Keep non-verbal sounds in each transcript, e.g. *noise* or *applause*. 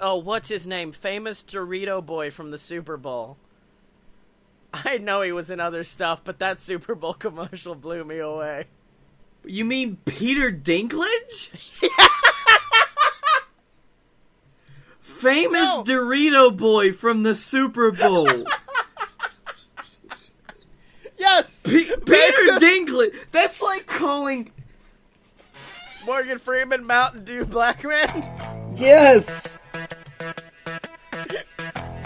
Oh, what's his name? Famous Dorito boy from the Super Bowl. I know he was in other stuff, but that Super Bowl *laughs* commercial blew me away. You mean Peter Dinklage? *laughs* Famous No. Dorito boy from the Super Bowl. *laughs* Yes, P- Peter Dinklage. That's like calling. Morgan Freeman, Mountain Dew, Black Man. Yes.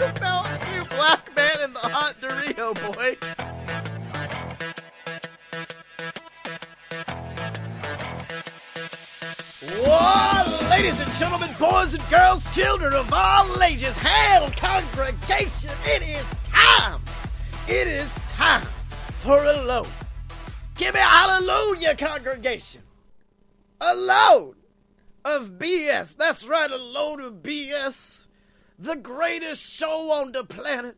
The Mountain Black Man, and the hot Dorito boy. Whoa, ladies and gentlemen, boys and girls, children of all ages, hail congregation! It is time. It is time for a load. Give me a hallelujah, congregation. A load of BS. That's right, a load of BS. The greatest show on the planet,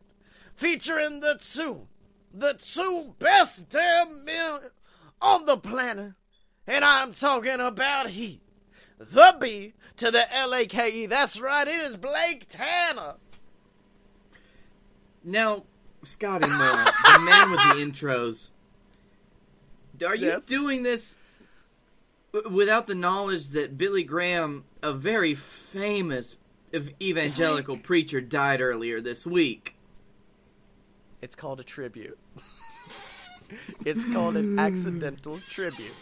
featuring the two, the two best damn men on the planet. And I'm talking about he, the B to the L A K E. That's right, it is Blake Tanner. Now, Scottye Moore, the man with the *laughs* intros. Are you Yes. doing this without the knowledge that Billy Graham, a very famous evangelical preacher, died earlier this week? It's called a tribute. *laughs* it's called an accidental tribute.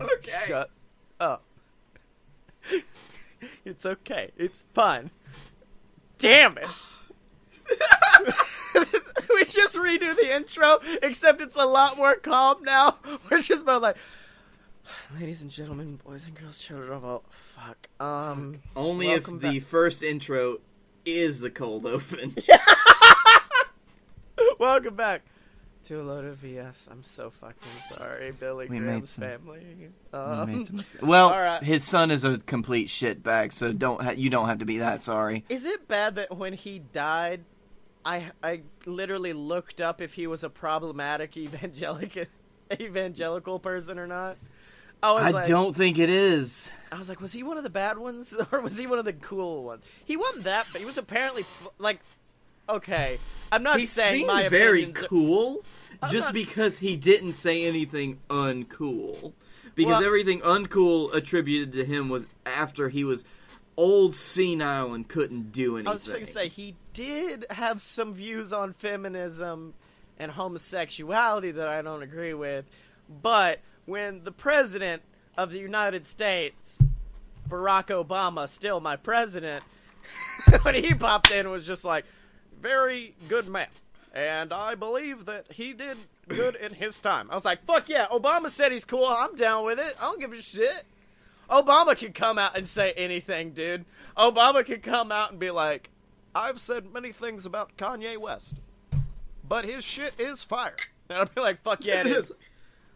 Okay. Shut up. *laughs* it's okay. It's fine. Damn it. *laughs* we just redo the intro, except it's a lot more calm now. We're just both like, ladies and gentlemen, boys and girls, children of all. Fuck. Um. Only if the back. first intro is the cold open. *laughs* *laughs* Welcome back to a load of BS. I'm so fucking sorry, Billy We made Graham's some- family. Um, *laughs* well, All right. his son is a complete shitbag, so don't ha- you don't have to be that sorry. Is it bad that when he died, I I literally looked up if he was a problematic evangelical evangelical person or not? I I like, don't think it is. I was like, was he one of the bad ones *laughs* or was he one of the cool ones? He wasn't that, but he was apparently like, okay. I'm not He saying seemed my very opinions are- cool, just not- because he didn't say anything uncool. Because Well- everything uncool attributed to him was after he was old, senile, and couldn't do anything. I was just going to say he did have some views on feminism and homosexuality that I don't agree with, but when the president of the United States, Barack Obama, still my president, *laughs* when he popped in was just like, very good man. And I believe that he did good in his time. I was like, fuck yeah, Obama said he's cool. I'm down with it. I don't give a shit. Obama could come out and say anything, dude. Obama could come out and be like, I've said many things about Kanye West, but his shit is fire. And I'd be like, fuck yeah, it is.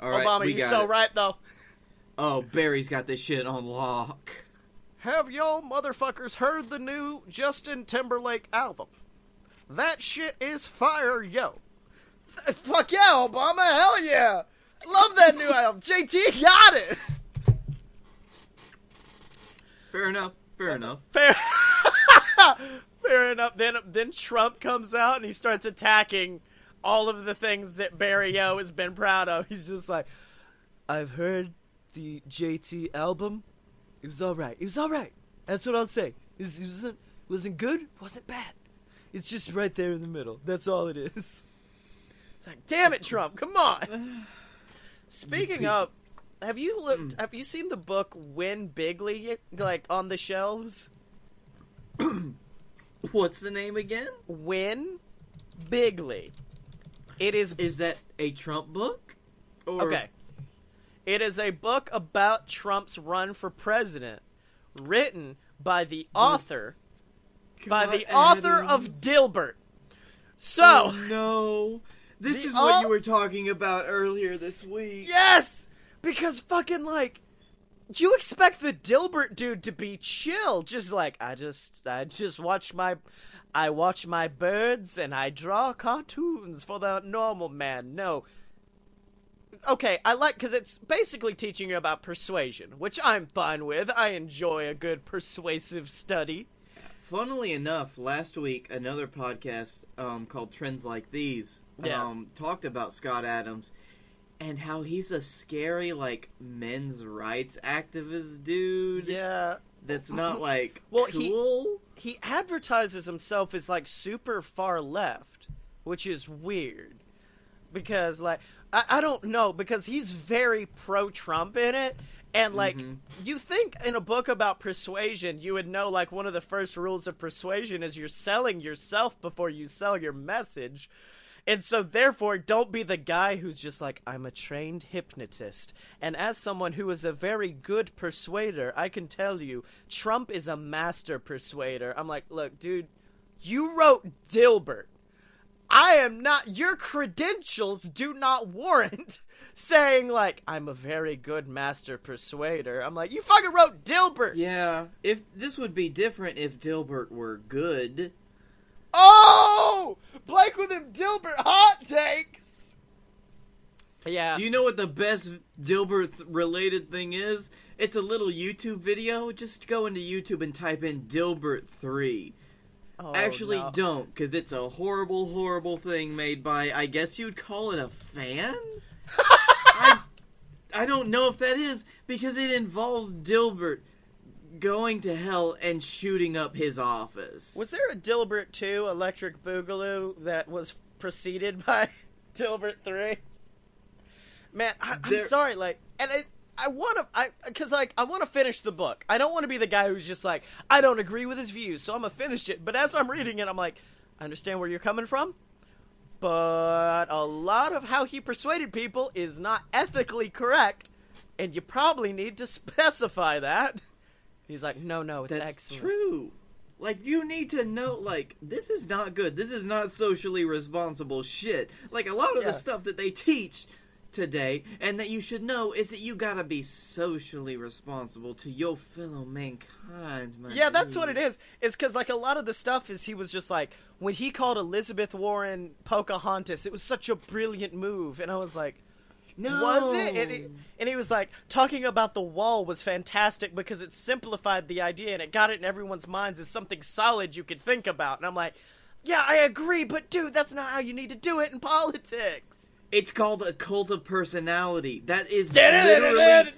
All right, Obama, we you're got so it. right, though. Oh, Barry's got this shit on lock. Have y'all motherfuckers heard the new Justin Timberlake album? That shit is fire, yo. Th- Fuck yeah, Obama, hell yeah. Love that new *laughs* album. JT got it. Fair enough. Fair enough. Fair. *laughs* Fair enough. Then then Trump comes out and he starts attacking all of the things that Barry O has been proud of. He's just like, I've heard the JT album. It was all right. It was all right. That's what I'll say. It wasn't wasn't good. Wasn't bad. It's just right there in the middle. That's all it is. It's like, damn it, Trump. Come on. *sighs* Speaking of, have you looked? Have you seen the book Win Bigly like on the shelves? *coughs* What's the name again? Win Bigly. It is Is that a Trump book? Or okay. It is a book about Trump's run for president, written by the author by the God, author of Dilbert. So Oh no. This is what au- you were talking about earlier this week. yes, because fucking like. You expect the Dilbert dude to be chill, just like I just I just watched my I watch my birds and I draw cartoons for the normal man. No. Okay, I like cuz it's basically teaching you about persuasion, which I'm fine with. I enjoy a good persuasive study. Funnily enough, last week another podcast um, called Trends Like These Yeah. um, talked about Scott Adams and how he's a scary like men's rights activist dude. Yeah. That's not like Well, he- cool. He advertises himself as like super far left, which is weird. Because like I, I don't know, because he's very pro Trump in it. And like Mhm. you think in a book about persuasion, you would know like one of the first rules of persuasion is you're selling yourself before you sell your message. And so, therefore, don't be the guy who's just like, I'm a trained hypnotist. And as someone who is a very good persuader, I can tell you, Trump is a master persuader. I'm like, look, dude, you wrote Dilbert. I am not, your credentials do not warrant *laughs* saying, like, I'm a very good master persuader. I'm like, you fucking wrote Dilbert. Yeah, if this would be different if Dilbert were good. Oh! Blake with him Dilbert hot takes. Yeah. Do you know what the best Dilbert related thing is? It's a little YouTube video. Just go into YouTube and type in Dilbert 3. Oh, Actually, no. don't, because it's a horrible, horrible thing made by, I guess you'd call it a fan? *laughs* I, I don't know if that is, because it involves Dilbert going to hell and shooting up his office. Was there a Dilbert 2 Electric Boogaloo that was preceded *laughs* by Dilbert 3? Man, I, I'm sorry, like, and I, I want to, I, because like, I want to finish the book. I don't want to be the guy who's just like, I don't agree with his views, so I'm gonna finish it. But as I'm reading it, I'm like, I understand where you're coming from, but a lot of how he persuaded people is not ethically correct, and you probably need to *laughs* specify that. He's like, no, no, it's That's excellent. true. Like you need to know like this is not good. This is not socially responsible shit. Like a lot of Yeah. the stuff that they teach today and that you should know is that you got to be socially responsible to your fellow mankind, my Yeah, that's what it is. is. It's because like a lot of the stuff is he was just like when he called Elizabeth Warren Pocahontas, it was such a brilliant move, and I was like, No. was it? And he, and he was like talking about the wall was fantastic because it simplified the idea and it got it in everyone's minds as something solid you could think about, and I'm like, yeah, I agree, but dude, that's not how you need to do it in politics. It's called a cult of personality. That is literally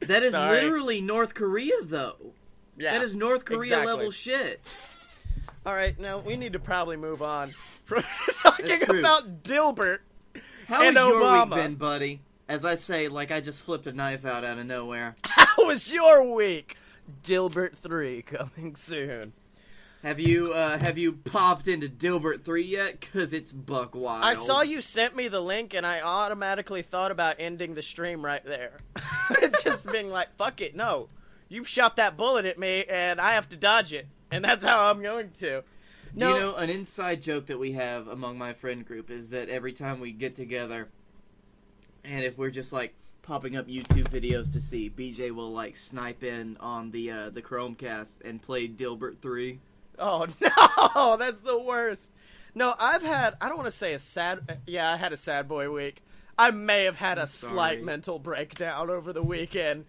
that is Sorry. literally North Korea though. Yeah, that is North Korea exactly. level shit. All right, now we need to probably move on *laughs* from *laughs* talking about Dilbert. How And has your Obama. week been, buddy? As I say, like I just flipped a knife out out of nowhere. *laughs* How was your week? Dilbert 3 coming soon. Have you uh, have you popped into Dilbert three yet? Cause it's buck wild. I saw you sent me the link and I automatically thought about ending the stream right there. Just being like, fuck it, no. You shot that bullet at me and I have to dodge it. And that's how I'm going to. No, You know, an inside joke that we have among my friend group is that every time we get together, and if we're just like popping up YouTube videos to see, BJ will like snipe in on the uh, the Chromecast and play Dilbert three. Oh *laughs* no, that's the worst. No, I've had I don't want to say a sad yeah, I had a sad boy week. I may have had a slight mental breakdown over the weekend.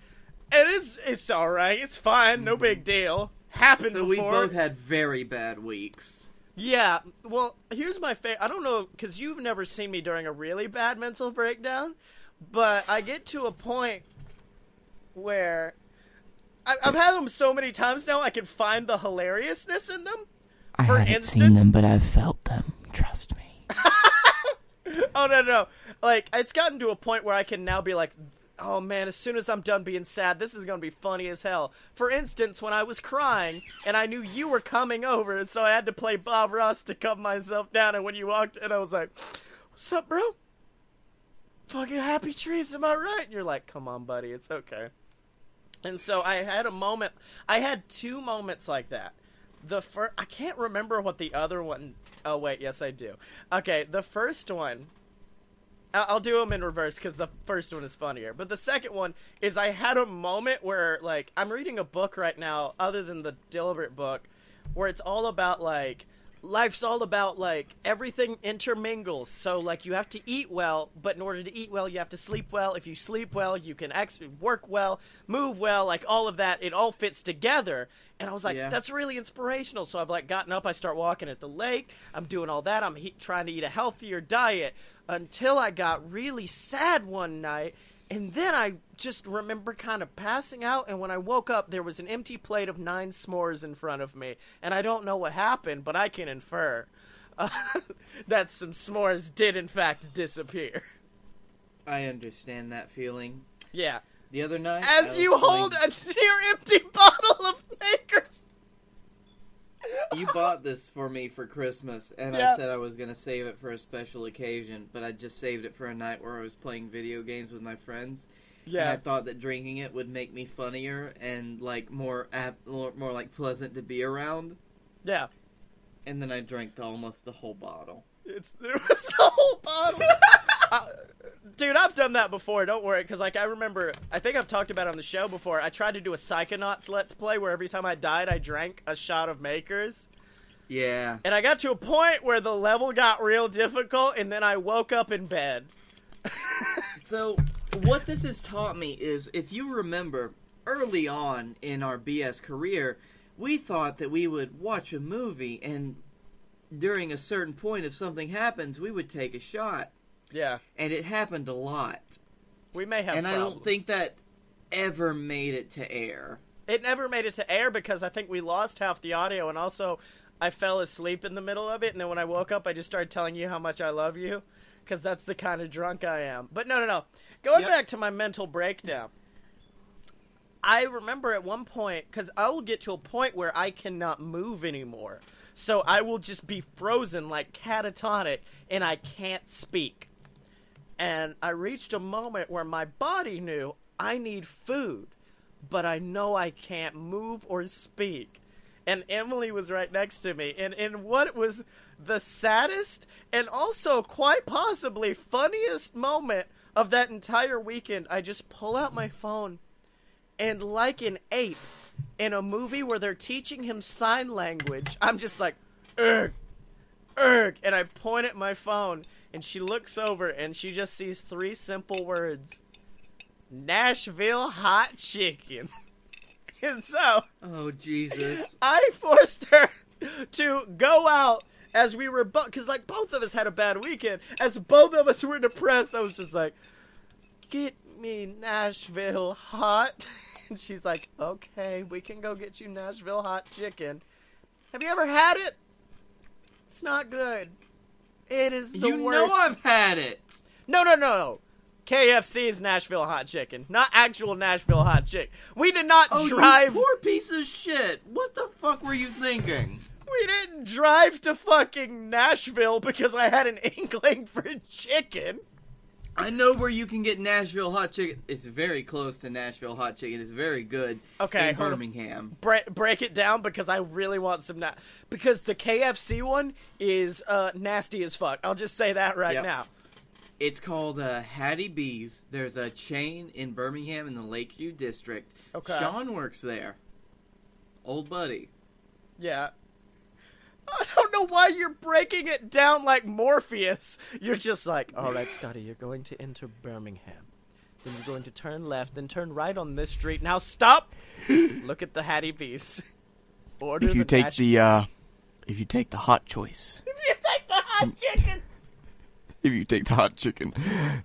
It is it's all right. It's fine. No big deal. Happened So we both had very bad weeks. Yeah. Well, here's my favorite. I don't know cuz you've never seen me during a really bad mental breakdown, but I get to a point where I- I've had them so many times now I can find the hilariousness in them. I For haven't instance- seen them, but I've felt them. Trust me. *laughs* Oh no, no. Like it's gotten to a point where I can now be like, "Oh man, as soon as I'm done being sad, this is to be funny as hell." For instance, when I was crying and I knew you were coming over, so I had to play Bob Ross to calm myself down and when you walked in, I was like, "What's up, bro?" Fucking happy trees, am I right? And you're like, "Come on, buddy, it's okay." And so I had a moment. I had two moments like that. The first, I can't remember what the other one. Oh wait, yes I do. Okay, the first one. I'll do them in reverse because the first one is funnier. But the second one is I had a moment where, like, I'm reading a book right now, other than the Dilbert book, where it's all about like life's all about like everything intermingles. So like you have to eat well, but in order to eat well, you have to sleep well. If you sleep well, you can ex- work well, move well, like all of that. It all fits together. And I was like, Yeah. that's really inspirational. So I've like gotten up, I start walking at the lake. I'm doing all that. I'm he- trying to eat a healthier diet until I got really sad one night. And then I just remember kind of passing out, and when I woke up, there was an empty plate of nine s'mores in front of me. And I don't know what happened, but I can infer uh, *laughs* that some s'mores did, in fact, disappear. I understand that feeling. Yeah. The other night, As you hold playing- a *laughs* near empty bottle of Makers. You bought this for me for Christmas, and Yeah. I said I was gonna save it for a special occasion, but I just saved it for a night where I was playing video games with my friends. And I thought that drinking it would make me funnier and like more ap- more, more like pleasant to be around. Yeah. And then I drank the, almost the whole bottle. It's it was the whole bottle. *laughs* Uh, dude, I've done that before. Don't worry, because like I remember, I think I've talked about it on the show before. I tried to do a Psychonauts Let's Play where every time I died, I drank a shot of Makers, Yeah. and I got to a point where the level got real difficult, and then I woke up in bed. *laughs* So, what this has taught me is if you remember early on in our BS career, we thought that we would watch a movie and during a certain point, if something happens, we would take a shot. Yeah, And it happened a lot. we may have. and I don't think that ever made it to air. it never made it to air because I think we lost half the audio, and also I fell asleep in the middle of it, and then when I woke up, I just started telling you how much I love you, because that's the kind of drunk I am. But no, no, no. Going Yep. back to my mental breakdown, I remember at one point because I will get to a point where I cannot move anymore, so I will just be frozen like catatonic, and I can't speak. And I reached a moment where my body knew I need food but I know I can't move or speak. And Emily was right next to me. And in what was the saddest and also quite possibly funniest moment of that entire weekend, I just pull out my phone and, like an ape in a movie where they're teaching him sign language, I'm just like, erg, erg. And I point at my phone, and she looks over and she just sees three simple words Nashville hot chicken. *laughs* And so Oh, Jesus. I forced her to go out as we were both, because like both of us had a bad weekend. As both of us were depressed, I was just like, "Get me Nashville hot." *laughs* And she's like, "Okay, we can go get you Nashville hot chicken." Have you ever had it? It's not good. It is the you worst. know I've had it. No, no, no, no. KFC's Nashville hot chicken, not actual Nashville hot chicken. We did not Oh, drive. you poor piece of shit. What the fuck were you thinking? We didn't drive to fucking Nashville because I had an *laughs* inkling for chicken. I know where you can get Nashville hot chicken. It's very close to Nashville hot chicken. It's very good. Okay, in. Birmingham. Break, break it down because I really want some. Na- because the KFC one is uh, nasty as fuck. I'll just say that right Yep. now. It's called uh, Hattie B's. There's a chain in Birmingham in the Lakeview district. Okay. Sean works there. Old buddy. Yeah. I don't know why you're breaking it down like Morpheus. You're just like, all right, Scottye, you're going to enter Birmingham. Then you're going to turn left, then turn right on this street. Now stop. *gasps* Look at the Hattie B's. Order If you the take the uh, if you take the hot choice, *laughs* If you take the hot chicken. *laughs* if you take the hot chicken,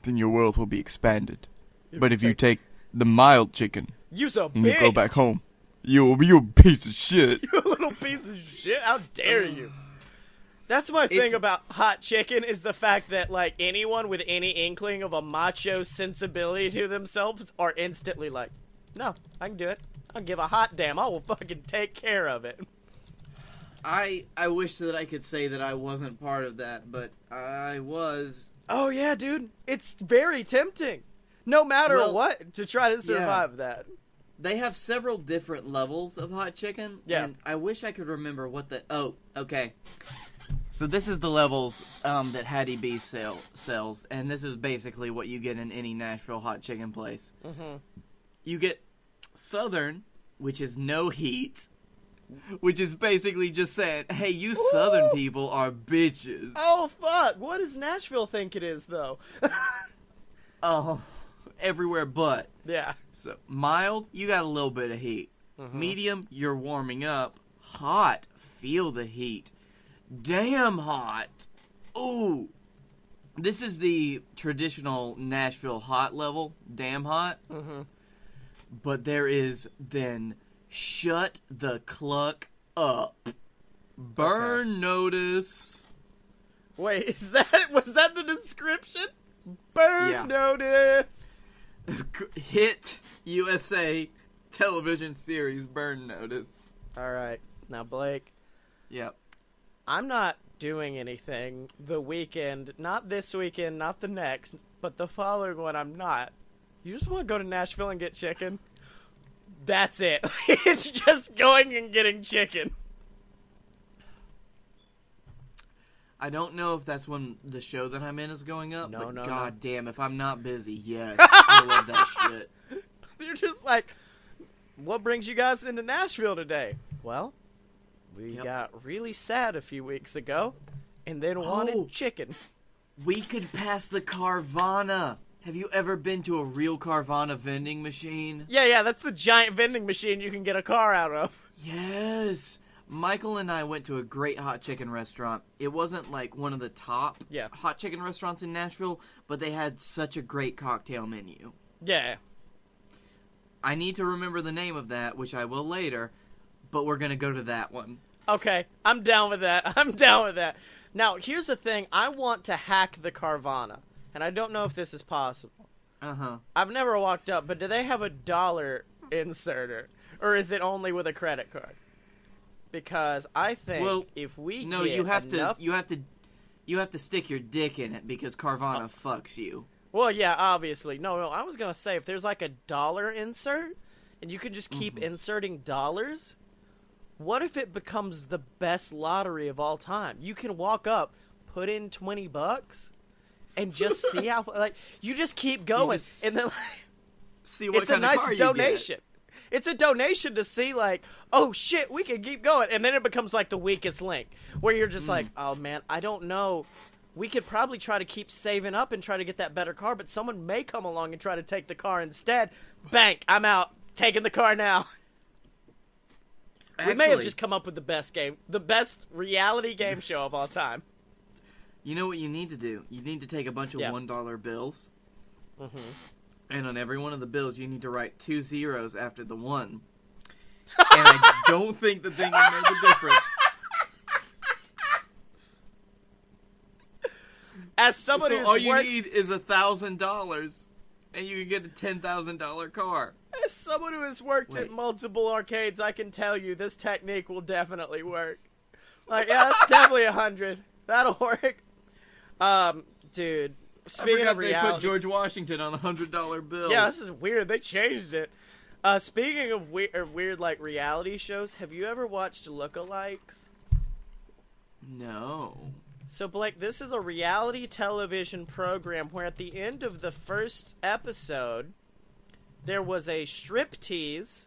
then your world will be expanded. But if you take the mild chicken You's a and you go back home, you'll be a piece of shit. *laughs* You little piece of shit. How dare you? That's my thing It's- about hot chicken is the fact that like anyone with any inkling of a macho sensibility to themselves are instantly like, no, I can do it. I'll give a hot damn. I will fucking take care of it. I I wish that I could say that I wasn't part of that, but I was. Oh yeah, dude. It's very tempting. No matter Well, what, to try to survive that. They have several different levels of hot chicken. Yeah. And I wish I could remember what the. Oh, okay. So this is the levels um, that Hattie B sell, sells, and this is basically what you get in any Nashville hot chicken place. Mhm. You get Southern, which is no heat. which is basically just saying, "Hey, you Southern people are bitches." Oh fuck! What does Nashville think it is though? *laughs* Oh, everywhere but. yeah. So mild, you got a little bit of heat. Medium, you're warming up. Hot, feel the heat. Damn hot. Ooh. This is the traditional Nashville hot level, damn hot. Mm-hmm. But there is then shut the cluck up. Burn notice. Wait, is that was that the description? Burn Yeah. notice. *laughs* Hit USA television series Burn Notice. All right, now Blake, Yep. I'm not doing anything the weekend. Not this weekend, not the next, but the following one. I'm not. You just want to go to Nashville and get chicken? That's it. *laughs* it's just going and getting chicken. I don't know if that's when the show that I'm in is going up, No, but no, god damn, if I'm not busy, yes. *laughs* I love that shit. *laughs* You're just like, what brings you guys into Nashville today? Well, we Yep. got really sad a few weeks ago, and then wanted Oh. chicken. We could pass the Carvana. Have you ever been to a real Carvana vending machine? Yeah, yeah, that's the giant vending machine you can get a car out of. Yes. Michael and I went to a great hot chicken restaurant. It wasn't like one of the top Yeah. hot chicken restaurants in Nashville, but they had such a great cocktail menu. Yeah. I need to remember the name of that, which I will later, but we're going to go to that one. Okay, I'm down with that. *laughs* I'm down with that. Now, here's the thing. I want to hack the Carvana, and I don't know if this is possible. Uh-huh. I've never walked up, but do they have a dollar inserter, or is it only with a credit card? Because I think Well, if we No, get you have enough to you have to you have to stick your dick in it because Carvana Oh. fucks you. Well, yeah, obviously. No, no, I was gonna say if there's like a dollar insert, and you can just keep Mm-hmm. inserting dollars. What if it becomes the best lottery of all time? You can walk up, put in twenty bucks, and just *laughs* see how like you just keep going, just and then like, See what it's a kind of nice car you get. donation. It's a donation to see like, oh shit, we can keep going, and then it becomes like the weakest link, where you're Mm. just like, oh man, I don't know. We could probably try to keep saving up and try to get that better car, but someone may come along and try to take the car instead. Bank, I'm out. Taking the car now. we may have just come up with the best game, the best reality game show of all time. You know what you need to do? You need to take a bunch of Yeah. one dollar bills, Mm-hmm. And on every one of the bills, you need to write two zeros after the one. *laughs* and I don't think the thing will make a difference. As someone so who's all you worked, need is a thousand dollars, and you can get a ten thousand dollar car. as someone who has worked at multiple arcades, I can tell you this technique will definitely work. Like, yeah, that's definitely a hundred. That'll *laughs* work. Um, dude. Speaking of they put George Washington on the hundred dollar bill. yeah, this is weird. They changed it. Uh, speaking of weird, weird like reality shows, have you ever watched Lookalikes? No. So, Blake, this is a reality television program where at the end of the first episode, there was a striptease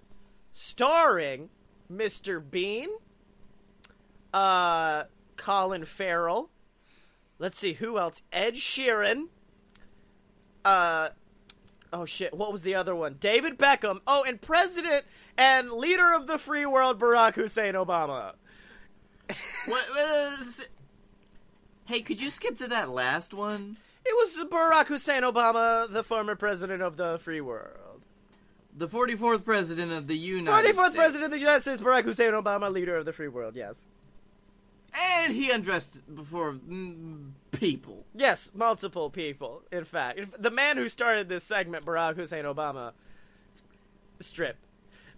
starring Mr. Bean, uh, Colin Farrell. Let's see who else. Ed Sheeran. Uh, oh shit, what was the other one? David Beckham. Oh, and President and leader of the free world, Barack Hussein Obama. What? it? Hey, could you skip to that last one? It was Barack Hussein Obama, the former president of the free world. The 44th president of the United 44th States. president of the United States, Barack Hussein Obama, leader of the free world, yes. And he undressed before mm, people. Yes, multiple people, in fact. The man who started this segment, Barack Hussein Obama, strip.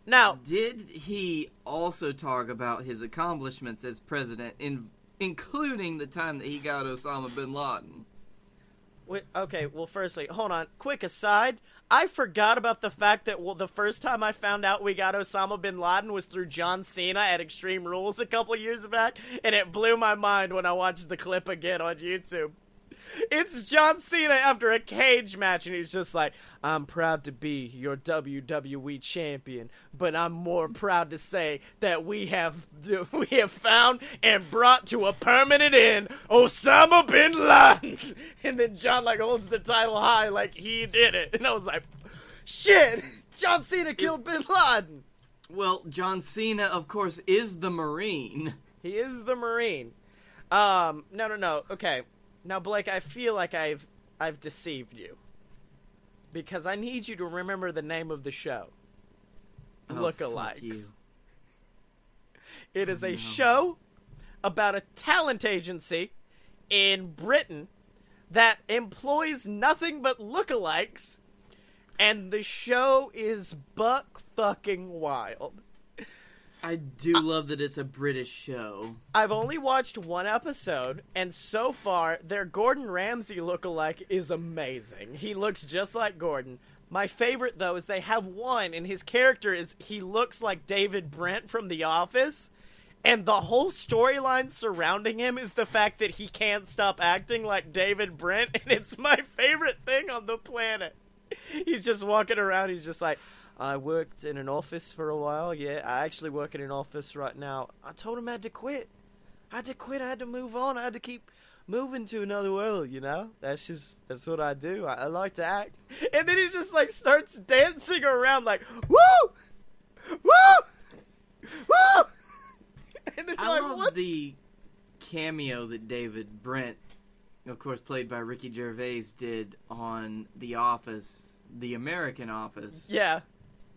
Now, Did he also talk about his accomplishments as president, in, including the time that he got Osama bin Laden? Wait, okay, well, firstly, hold on. Quick aside, I forgot about the fact that well, the first time I found out we got Osama bin Laden was through John Cena at Extreme Rules a couple years back, and it blew my mind when I watched the clip again on YouTube. It's John Cena after a cage match, and he's just like, I'm proud to be your WWE champion, but I'm more proud to say that we have *laughs* we have found and brought to a permanent end Osama bin Laden. *laughs* And then John like holds the title high like he did it, and I was like, shit, John Cena killed bin Laden. Well, John Cena, of course, is the Marine. He is the Marine. Um, no, no, no. Okay, now Blake, I feel like I've I've deceived you because I need you to remember the name of the show. Oh, Lookalikes. It is a oh, no. show about a talent agency in Britain that employs nothing but lookalikes, and the show is buck fucking wild. I do love that it's a British show. I've only watched one episode, and so far, their Gordon Ramsay lookalike is amazing. He looks just like Gordon. My favorite, though, is they have one, and his character is he looks like David Brent from The Office. And the whole storyline surrounding him is the fact that he can't stop acting like David Brent, *laughs* and it's my favorite thing on the planet. He's just walking around, he's just like, I worked in an office for a while. Yeah, I actually work in an office right now. I told him I had to quit. I had to quit. I had to move on. I had to keep moving to another world. You know, that's just that's what I do. I, I like to act. *laughs* And then he just like starts dancing around like woo, woo, woo. *laughs* And then I like, love what's the cameo that David Brent, of course played by Ricky Gervais, did on The Office, the American Office. yeah.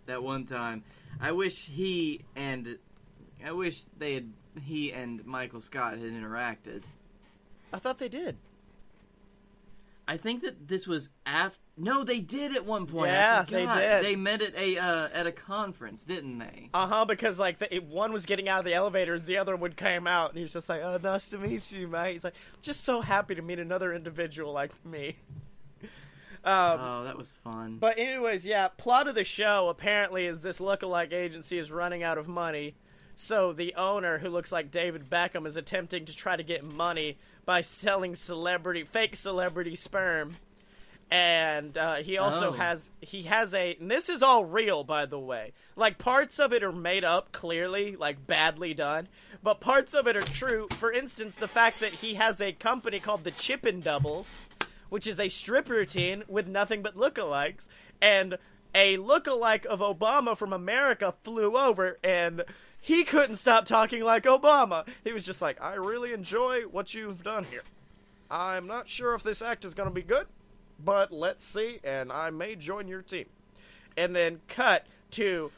That one time. I wish he and I wish they had he and Michael Scott had interacted. I thought they did. I think that this was after. No, they did at one point. Yeah, they did. They met at a uh, at a conference, didn't they? Uh huh. Because like the, it, one was getting out of the elevators, the other one came out, and he was just like, "Oh, nice to meet you, mate." He's like, "Just so happy to meet another individual like me." Um, oh, that was fun. But anyways, yeah, plot of the show apparently is this lookalike agency is running out of money. So the owner, who looks like David Beckham, is attempting to try to get money by selling celebrity fake celebrity sperm. And uh, he also Oh. has he has a and this is all real by the way. Like parts of it are made up clearly, like badly done, but parts of it are true. For instance, the fact that he has a company called the Chippendoubles, which is a strip routine with nothing but lookalikes, and a lookalike of Obama from America flew over and he couldn't stop talking like Obama. He was just like, I really enjoy what you've done here. I'm not sure if this act is going to be good, but let's see, and I may join your team. And then cut to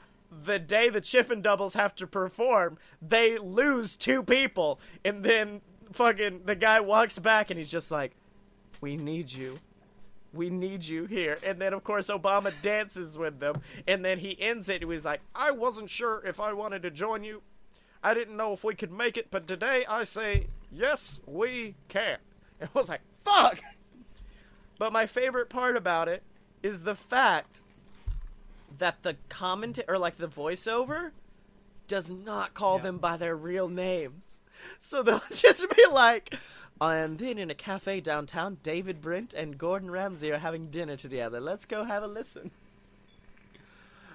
the day the Chippendoubles have to perform, they lose two people, and then fucking the guy walks back and he's just like, We need you. We need you here. And then, of course, Obama dances with them. And then he ends it. He was like, I wasn't sure if I wanted to join you. I didn't know if we could make it, but today I say, yes, we can. *laughs* It was like, fuck! But my favorite part about it is the fact that the comment or like the voiceover does not call Yeah. them by their real names. So they'll *laughs* just be like, and then in a cafe downtown, David Brent and Gordon Ramsay are having dinner together. Let's go have a listen.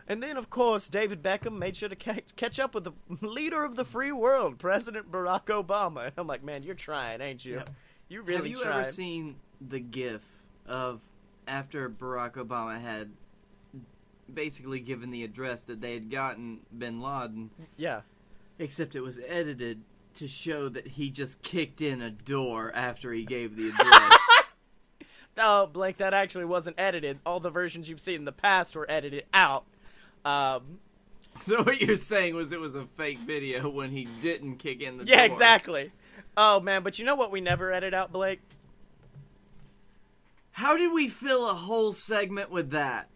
And then, of course, David Beckham made sure to catch up with the leader of the free world, President Barack Obama. And I'm like, man, you're trying, ain't you? Yep. You really Have you trying. ever seen the GIF of after Barack Obama had basically given the address that they had gotten Bin Laden, yeah. except it was edited to show that he just kicked in a door after he gave the address. *laughs* Oh, Blake, that actually wasn't edited. All the versions you've seen in the past were edited out. Um, so what you're saying was it was a fake video when he didn't kick in the yeah, door. Yeah, exactly. Oh man, but you know what we never edit out, Blake? How did we fill a whole segment with that?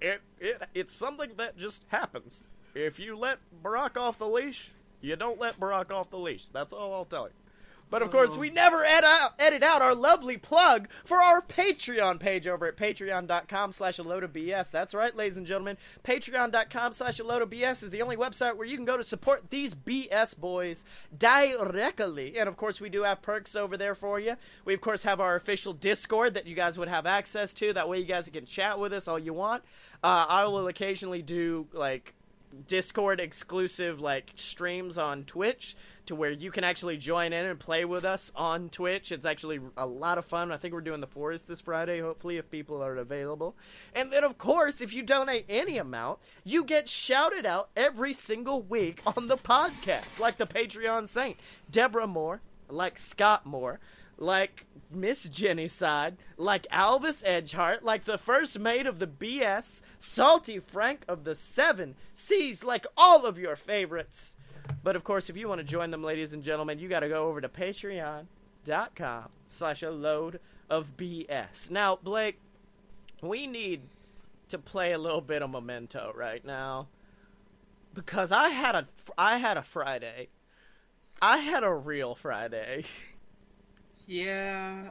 It it it's something that just happens. If you let Barack off the leash, you don't let Barack off the leash. That's all I'll tell you. But of course, Oh. we never ed- out, edit out our lovely plug for our Patreon page over at patreon.com slash a load of BS. That's right, ladies and gentlemen. Patreon.com slash a load of BS is the only website where you can go to support these BS boys directly. And of course, we do have perks over there for you. We, of course, have our official Discord that you guys would have access to. That way, you guys can chat with us all you want. Uh, I will occasionally do, like, Discord exclusive like streams on Twitch to where you can actually join in and play with us on Twitch. It's actually a lot of fun. I think we're doing the forest this Friday, hopefully, if people are available. And then, of course, if you donate any amount, you get shouted out every single week on the podcast, like the Patreon Saint, Deborah Moore, like Scott Moore, like Miss Jenny Side, like Alvis Edgehart, like the first mate of the BS, Salty Frank of the Seven Seas, like all of your favorites. But of course, if you want to join them, ladies and gentlemen, you got to go over to patreon.com slash a load of BS. Now, Blake, we need to play a little bit of Memento right now because I had a I had a Friday. I had a real Friday. *laughs* Yeah,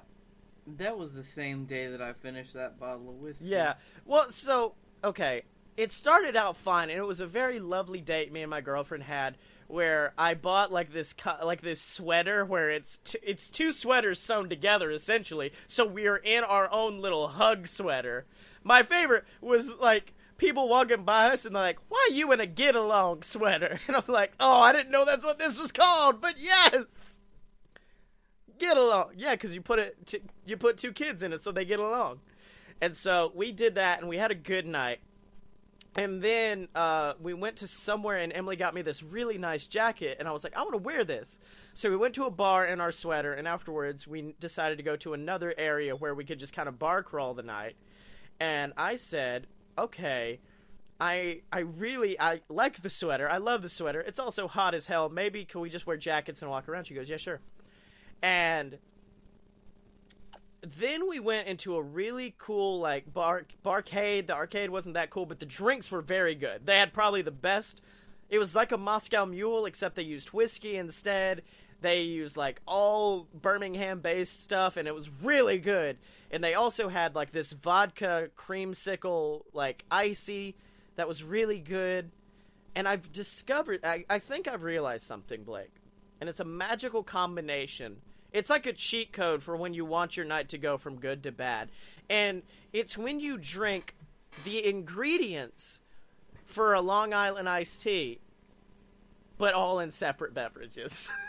that was the same day that I finished that bottle of whiskey. Yeah. Well, so okay, it started out fine, and it was a very lovely date me and my girlfriend had, where I bought like this co- like this sweater where it's t- it's two sweaters sewn together essentially, so we are in our own little hug sweater. My favorite was like. People walking by us and they're like, "Why you in a get along sweater?" *laughs* And I'm like, "Oh, I didn't know that's what this was called, but yes, get along. Yeah, because you put it, t- you put two kids in it, so they get along." And so we did that, and we had a good night. And then uh, we went to somewhere, and Emily got me this really nice jacket, and I was like, I want to wear this. So we went to a bar in our sweater, and afterwards we decided to go to another area where we could just kind of bar crawl the night. And I said, okay. I I really I like the sweater. I love the sweater. It's also hot as hell. Maybe can we just wear jackets and walk around? She goes, "Yeah, sure." And then we went into a really cool like bar barcade. The arcade wasn't that cool, but the drinks were very good. They had probably the best. It was like a Moscow Mule, except they used whiskey instead. They used like all Birmingham based stuff, and it was really good. And they also had like this vodka creamsicle, like icy, that was really good. And I've discovered, I, I think I've realized something, Blake. And it's a magical combination. It's like a cheat code for when you want your night to go from good to bad. And it's when you drink the ingredients for a Long Island iced tea, but all in separate beverages. *laughs*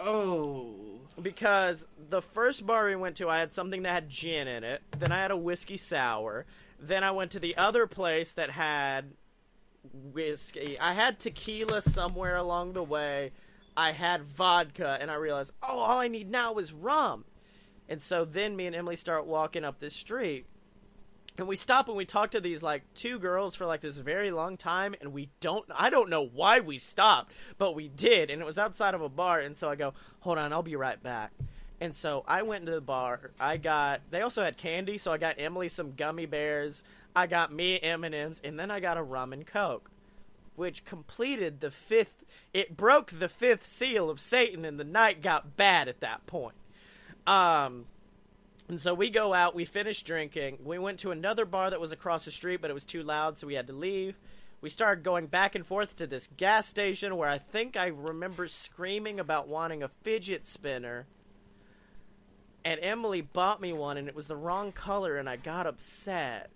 Oh. because the first bar we went to, I had something that had gin in it. Then I had a whiskey sour. Then I went to the other place that had whiskey. I had tequila somewhere along the way. I had vodka, and I realized, oh, all I need now is rum. And so then me and Emily start walking up this street. And we stop and we talk to these like two girls for like this very long time and we don't I don't know why we stopped, but we did and it was outside of a bar and so I go, "Hold on, I'll be right back." And so I went into the bar. I got they also had candy, so I got Emily some gummy bears. I got me M&Ms and then I got a rum and coke, which completed the fifth it broke the fifth seal of Satan and the night got bad at that point. Um and so we go out, we finish drinking. We went to another bar that was across the street, but it was too loud, so we had to leave. We started going back and forth to this gas station where I think I remember screaming about wanting a fidget spinner. And Emily bought me one, and it was the wrong color, and I got upset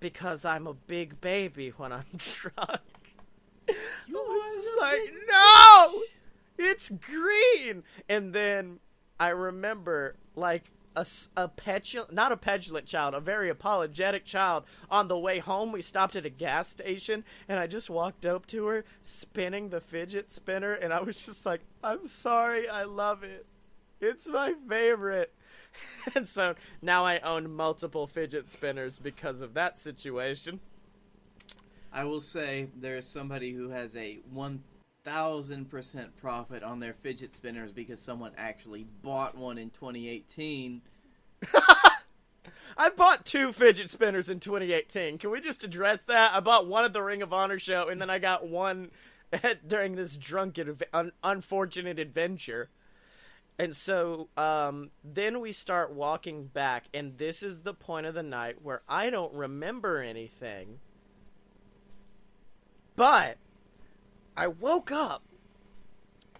because I'm a big baby when I'm *laughs* drunk. *laughs* You was just like, no, it's green. And then I remember, like, a, a petulant, not a petulant child, a very apologetic child. On the way home, we stopped at a gas station, and I just walked up to her, spinning the fidget spinner, and I was just like, I'm sorry, I love it. It's my favorite. *laughs* and so now I own multiple fidget spinners because of that situation. I will say there is somebody who has a one thousand percent profit on their fidget spinners because someone actually bought one in 2018. *laughs* I bought two fidget spinners in 2018. Can we just address that? I bought one at the Ring of Honor show, and then I got one during this drunken, un- unfortunate adventure. And so um, then we start walking back, and this is the point of the night where I don't remember anything. But I woke up,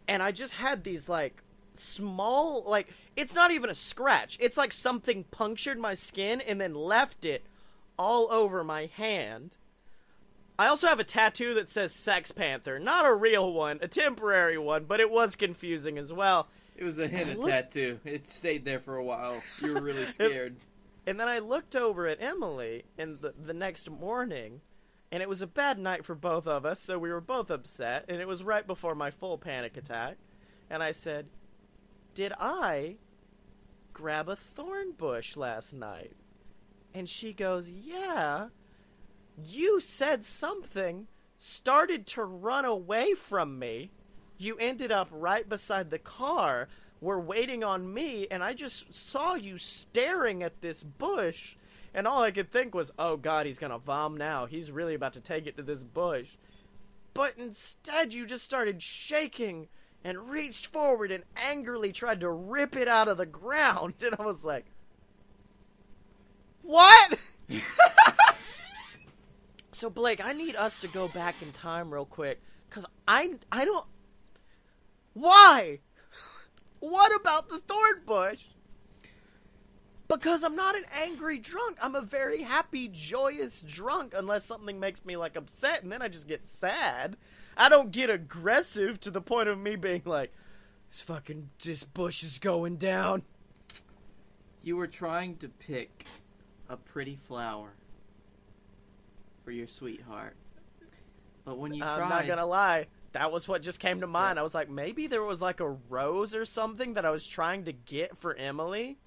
and I just had these like small, like it's not even a scratch. It's like something punctured my skin and then left it all over my hand. I also have a tattoo that says Sex Panther. Not a real one, a temporary one, but it was confusing as well. It was a hidden Look- tattoo. It stayed there for a while. You were really *laughs* scared. And then I looked over at Emily in the, the next morning, and it was a bad night for both of us, so we were both upset, and it was right before my full panic attack. And I said, Did I grab a thorn bush last night? And she goes, Yeah. You said something, started to run away from me. You ended up right beside the car, were waiting on me, and I just saw you staring at this bush. And all I could think was, oh god, he's gonna vom now. He's really about to take it to this bush. But instead, you just started shaking and reached forward and angrily tried to rip it out of the ground. *laughs* And I was like, what? *laughs* so, Blake, I need us to go back in time real quick. Because I, I don't. Why? *laughs* What about the thorn bush? Because I'm not an angry drunk. I'm a very happy, joyous drunk, unless something makes me like upset, and then I just get sad. I don't get aggressive to the point of me being like, "This fucking this bush is going down." You were trying to pick a pretty flower for your sweetheart. But when you I'm tried, not gonna lie. That was what just came to mind. I was like, maybe there was like a rose or something that I was trying to get for Emily.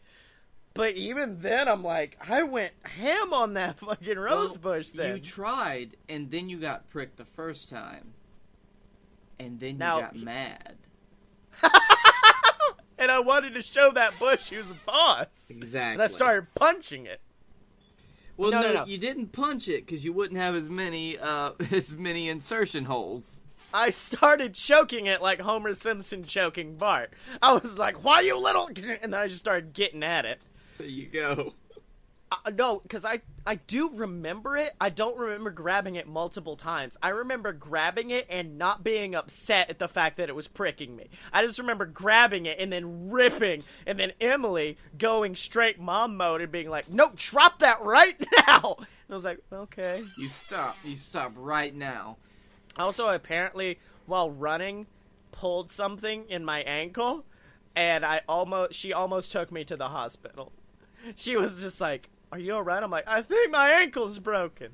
But even then, I'm like, I went ham on that *laughs* fucking rose well, bush. Then you tried, and then you got pricked the first time, and then you Now- got mad. *laughs* and I wanted to show that bush who's the boss. Exactly. And I started punching it. Well, No, no, no, no. you didn't punch it because you wouldn't have as many uh, *laughs* as many insertion holes. I started choking it like Homer Simpson choking Bart. I was like, "Why you little?" And then I just started getting at it. *laughs* There you go. Uh, no, because I I do remember it. I don't remember grabbing it multiple times. I remember grabbing it and not being upset at the fact that it was pricking me. I just remember grabbing it and then ripping, and then Emily going straight mom mode and being like, "No, drop that right *laughs* now." And I was like, "Okay." You stop. You stop right now. Also, apparently, while running, pulled something in my ankle, and I almost she almost took me to the hospital. She was just like, "Are you alright?" I'm like, "I think my ankle's broken,"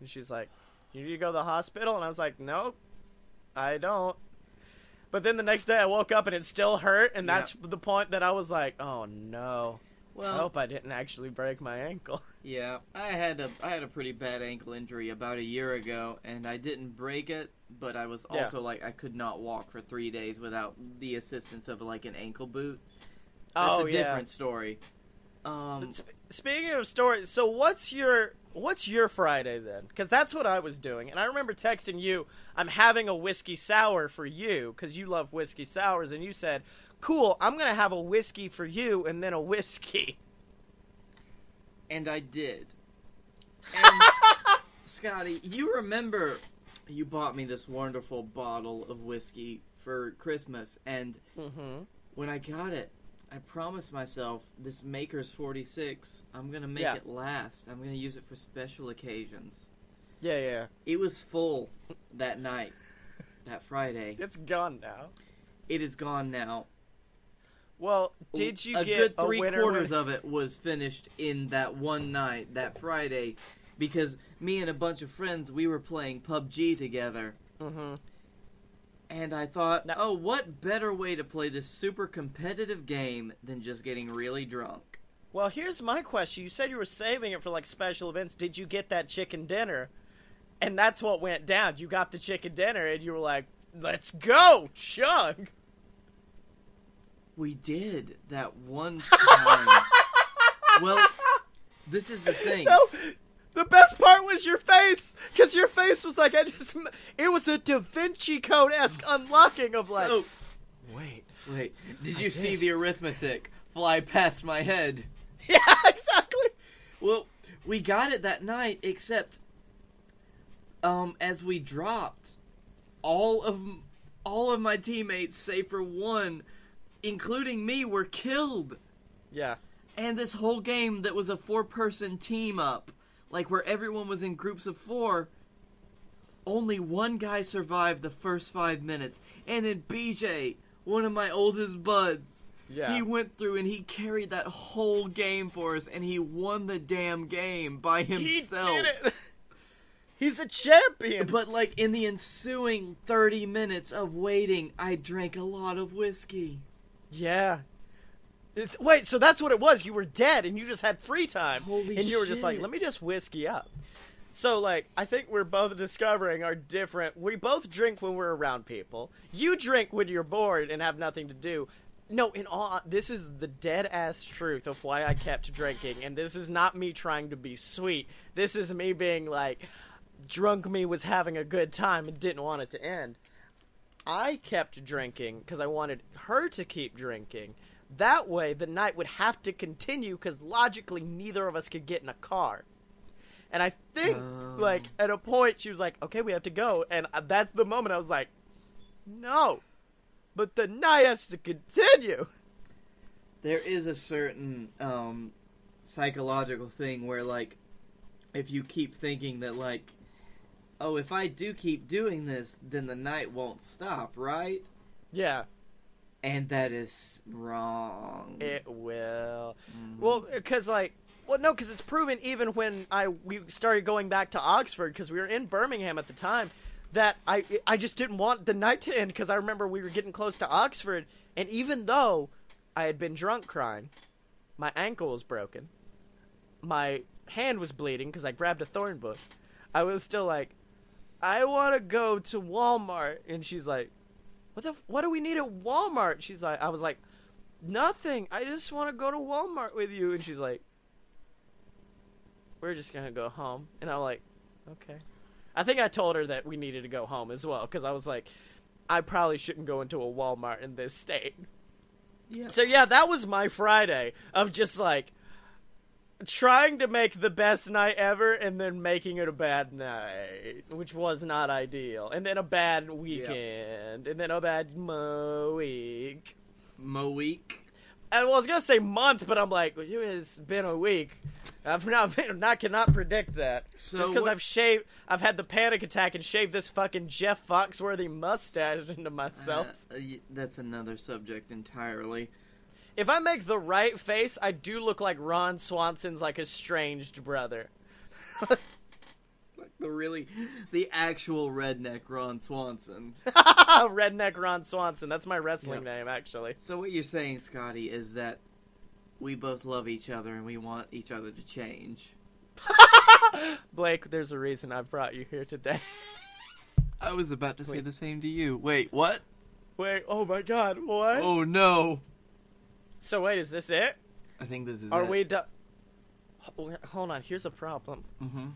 and she's like, "You need to go to the hospital?" And I was like, "Nope, I don't." But then the next day, I woke up and it still hurt, and Yeah. that's the point that I was like, "Oh no." I hope I didn't actually break my ankle. *laughs* yeah, I had a I had a pretty bad ankle injury about a year ago, and I didn't break it, but I was Yeah. also like I could not walk for three days without the assistance of like an ankle boot. That's oh a yeah. different story. Um, Sp- Speaking of stories, so what's your what's your Friday then? Because that's what I was doing, and I remember texting you, "I'm having a whiskey sour for you," because you love whiskey sours, and you said, "Cool, I'm gonna have a whiskey for you, and then a whiskey." and I did. *laughs* And Scottye, you remember you bought me this wonderful bottle of whiskey for Christmas, and Mm-hmm. when I got it, I promised myself this Maker's 46, I'm going to make Yeah. it last. I'm going to use it for special occasions. Yeah, yeah, It was full that night, that Friday. it's gone now. It is gone now. Well, did you a get good a three winner quarters win- of it was finished in that one night, that Friday, because me and a bunch of friends we were playing PUBG together, Mhm. And I thought, Now- oh, what better way to play this super competitive game than just getting really drunk? Well, here's my question. You said you were saving it for like special events. Did you get that chicken dinner? And that's what went down. You got the chicken dinner, and you were like, "Let's go, chug." We did that one *laughs* time. well, this is the thing. No, the best part was your face, because your face was like I just. It was a Da Vinci Code esque unlocking of like. So, Wait, Wait, did you see the arithmetic fly past my head? *laughs* Yeah, exactly. Well, we got it that night, except um, as we dropped, all of all of my teammates, save for one, including me, were killed. Yeah. And this whole game that was a four-person team up, like where everyone was in groups of four, only one guy survived the first five minutes, and then BJ, one of my oldest buds. Yeah. He went through and he carried that whole game for us, and he won the damn game by himself. He did it. *laughs* He's a champion. But like in the ensuing 30 minutes of waiting, I drank a lot of whiskey. Yeah. It's, wait, so that's what it was. You were dead and you just had free time. Holy and you were just like, let me just whiskey up. So, like, I think we're both discovering our different. We both drink when we're around people. You drink when you're bored and have nothing to do. No, in all, this is the dead ass truth of why I kept drinking. And this is not me trying to be sweet. This is me being like, drunk me was having a good time and didn't want it to end. I kept drinking because I wanted her to keep drinking. That way, the night would have to continue because logically, neither of us could get in a car. And I think, Oh. like, at a point, she was like, okay, we have to go. And uh, that's the moment I was like, no. But the night has to continue. There is a certain um, psychological thing where, like, if you keep thinking that, like, oh, if I do keep doing this, then the night won't stop, right? Yeah, And that is wrong. it will. Mhm. Well, because like, well, no, because it's proven even when I we started going back to Oxford because we were in Birmingham at the time that I I just didn't want the night to end because I remember we were getting close to Oxford and even though I had been drunk crying, my ankle was broken, my hand was bleeding because I grabbed a thorn bush. I was still like, I want to go to Walmart, and she's like, what the what do we need at Walmart? She's like, I was like, nothing. I just want to go to Walmart with you. And she's like, we're just gonna go home. And I'm like, okay. I think I told her that we needed to go home as well because I was like, I probably shouldn't go into a Walmart in this state. Yeah. So yeah, that was my Friday of just like trying to make the best night ever and then making it a bad night, which was not ideal. And then a bad weekend, and then a bad mo week. Mo week. And well, I was gonna say month, but I'm like, it has been a week. I've not, *laughs* been, I cannot predict that. So Just because I've shaved, I've had the panic attack and shaved this fucking Jeff Foxworthy mustache *laughs* into myself. Uh, that's another subject entirely. If I make the right face, I do look like Ron Swanson's like estranged brother. Like the really, the actual redneck Ron Swanson. *laughs* Redneck Ron Swanson. That's my wrestling Yep. name, actually. So what you're saying, Scottye, is that we both love each other and we want each other to change. *laughs* Blake, there's a reason I brought you here today. I was about to say the same to you. Wait, what? Wait, oh my god, what? Oh no. So wait, is this it? I think this is Are it. we done? Hold on, here's a problem. Mm-hmm.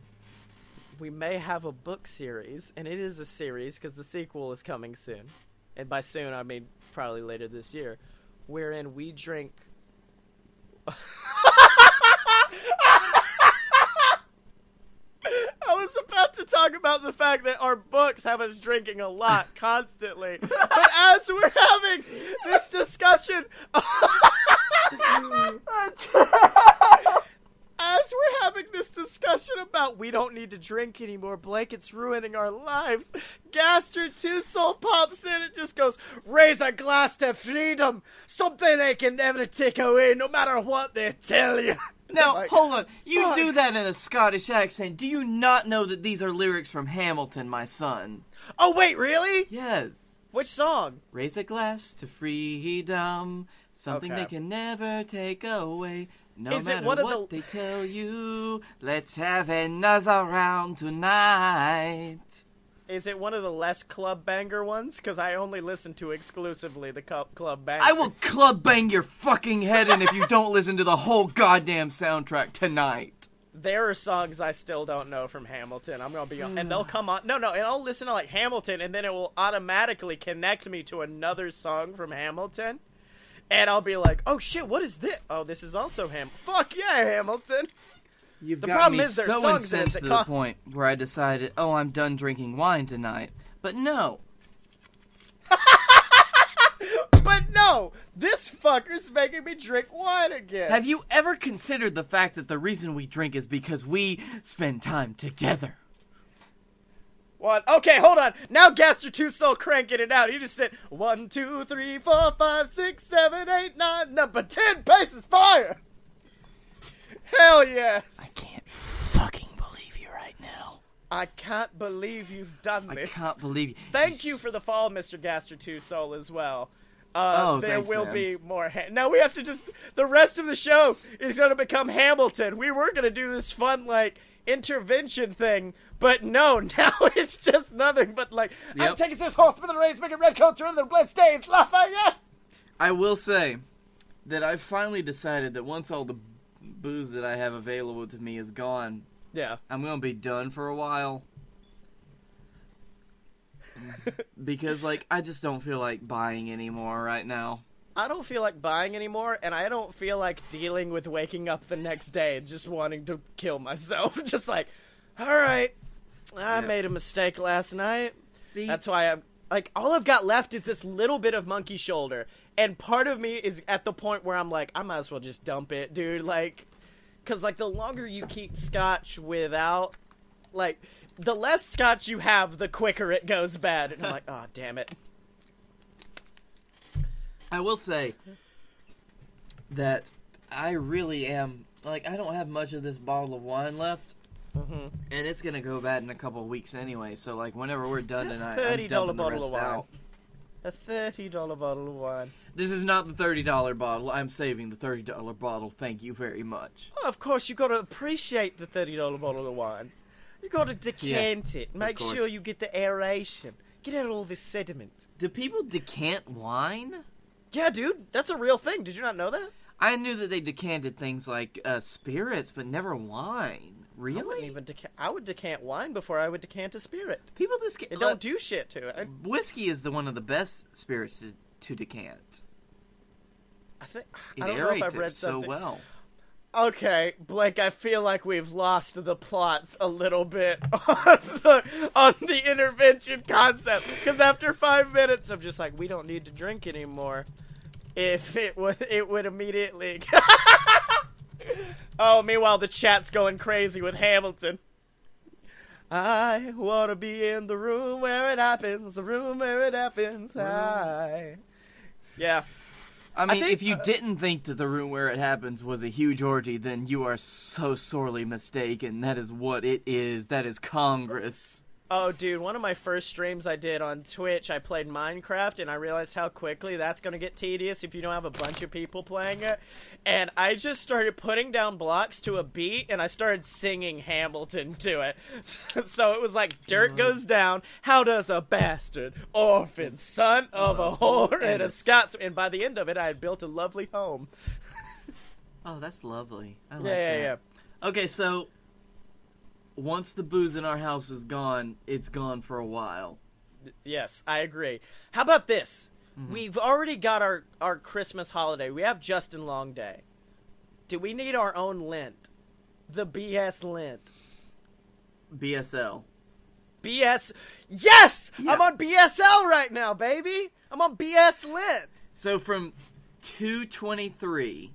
We may have a book series, and it is a series because the sequel is coming soon. And by soon, I mean probably later this year, wherein we drink. *laughs* *laughs* I was about to talk about the fact that our books have us drinking a lot constantly. But as we're having this discussion. *laughs* *laughs* As we're having this discussion about we don't need to drink anymore, blankets ruining our lives. Gaster Two Soul pops in and just goes, raise a glass to freedom, something they can never take away, no matter what they tell you. *laughs* Now, Like, hold on. You fuck. do that in a Scottish accent. Do you not know that these are lyrics from Hamilton, my son? Oh wait, really? Yes. Which song? Raise a glass to freedom, something Okay. they can never take away. No Is it matter one of what the- they tell you, let's have another round tonight. Is it one of the less club banger ones? Because I only listen to exclusively the club banger. I will club bang your fucking head in if you don't listen to the whole goddamn soundtrack tonight. there are songs I still don't know from Hamilton. I'm gonna be on, and they'll hmm. come on. No, no, and I'll listen to like Hamilton, and then it will automatically connect me to another song from Hamilton, and I'll be like, "Oh shit, what is this? Oh, this is also Ham. Fuck yeah, Hamilton." You've The got problem me is there's so incensed to co- the point where I decided, oh, I'm done drinking wine tonight. But no, *laughs* But no, this fucker's making me drink wine again. have you ever considered the fact that the reason we drink is because we spend time together? What? Okay, hold on. Now Gaster Two Soul cranking it out. You just said one, two, three, four, five, six, seven, eight, nine. Number ten paces fire. Hell yes. I can't fucking believe you right now. I can't believe you've done this. I can't believe you. Thank you for the fall, Mr. Gaster Two Soul, as well. Uh, Oh, there thanks, will man. be more. Ha- now we have to just. The rest of the show is going to become Hamilton. We were going to do this fun like intervention thing, but no. *laughs* Now it's just nothing but like I'm Yep. taking this horse with the reins, making red coat through the blood stains, Lafayette. I will say that I've finally decided that once all the booze that I have available to me is gone, Yeah. I'm gonna be done for a while. *laughs* because like I just don't feel like buying anymore right now. I don't feel like buying anymore, and I don't feel like dealing with waking up the next day and just wanting to kill myself. *laughs* just like, all right, I Yeah. made a mistake last night. See, That's why I'm like all I've got left is this little bit of monkey shoulder, and part of me is at the point where I'm like, I might as well just dump it, dude. Like, cause like the longer you keep scotch without, like, the less scotch you have, the quicker it goes bad. And I'm like, oh damn it. I will say that I really am like I don't have much of this bottle of wine left. Mhm. And it's gonna go bad in a couple of weeks anyway. So like whenever we're done tonight, $30 I'm dumping the bottle rest of wine. out. A thirty dollar bottle of wine. This is not the thirty dollar bottle. I'm saving the thirty dollar bottle. Thank you very much. Oh, of course, you've got to appreciate the thirty dollar bottle of wine. You've got to decant it. Make sure you get the aeration. Get out all this sediment. Do people decant wine? Yeah, dude, that's a real thing. Did you not know that? I knew that they decanted things like uh, spirits, but never wine. I wouldn't Really? even decant. I would decant wine before I would decant a spirit. People this It don't do shit to it. Whiskey is the one of the best spirits to, to decant. I think It I don't know if I've read it so well. Okay, Blake, I feel like we've lost the plots a little bit *laughs* on the, on the intervention concept. Because after five minutes of just like, we don't need to drink anymore, if it would, it would immediately. *laughs* oh, meanwhile, the chat's going crazy with Hamilton. I want to be in the room where it happens, the room where it happens. I. Yeah. I mean, think, if you uh, didn't think that the room where it happens was a huge orgy, then you are so sorely mistaken. That is what it is. That is Congress. Oh, dude, one of my first streams I did on Twitch, I played Minecraft, and I realized how quickly that's going to get tedious if you don't have a bunch of people playing it. And I just started putting down blocks to a beat, and I started singing Hamilton to it. *laughs* so it was like, dirt goes down, how does a bastard, orphan, son of a whore, and a Scots. And by the end of it, I had built a lovely home. *laughs* Oh, that's lovely. I like Yeah, yeah, that. yeah. Okay, so once the booze in our house is gone, it's gone for a while. Yes, I agree. How about this? Mm-hmm. We've already got our, our Christmas holiday. We have Justin Long Day. Do we need our own Lent? The BS Lent. BSL. BS. Yes! Yeah. I'm on BSL right now, baby! I'm on BS Lent. So from 223,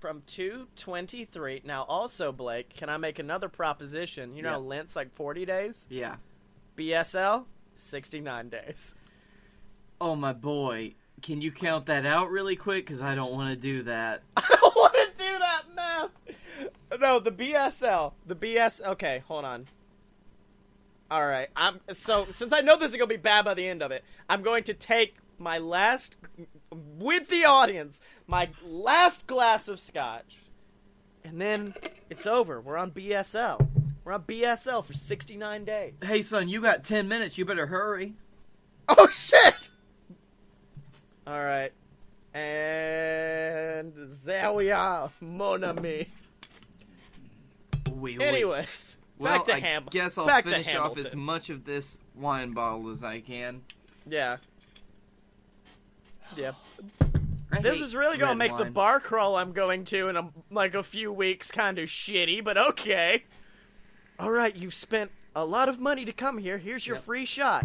From 223. Now, also, Blake, can I make another proposition? You know, Yeah. Lent's like 40 days? yeah. BSL, 69 days. Oh my boy, can you count that out really quick? Because I don't want to do that. *laughs* I don't want to do that math. No, the BSL. The BS. Okay, hold on. All right. I'm so since I know this is gonna be bad by the end of it, I'm going to take my last with the audience, my last glass of scotch, and then it's over. We're on BSL. We're on BSL for 69 days. Hey son, you got 10 minutes. You better hurry. Oh shit! All right, and there we are, mon ami. Oui, oui. Anyways, well, back to I Ham. guess I'll back to finish off Hamilton. as much of this wine bottle as I can. Yeah. Yeah. I This is really gonna red make the bar crawl I'm going to in a, like a few weeks kind of shitty, but okay. All right, you've spent a lot of money to come here. Here's your Yep. free shot.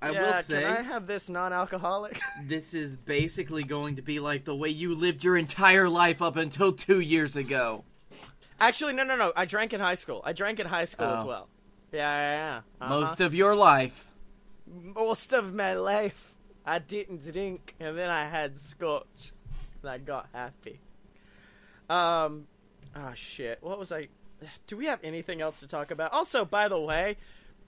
I yeah, will say can I have this non-alcoholic? *laughs* this is basically going to be like the way you lived your entire life up until two years ago. Actually, no, no, no. I drank in high school. I drank in high school as Oh. well. Yeah, yeah, yeah. Uh-huh. Most of your life. most of my life, I didn't drink, and then I had scotch, and I got happy. Um, ah, shit. What was I? Do we have anything else to talk about? Also, by the way,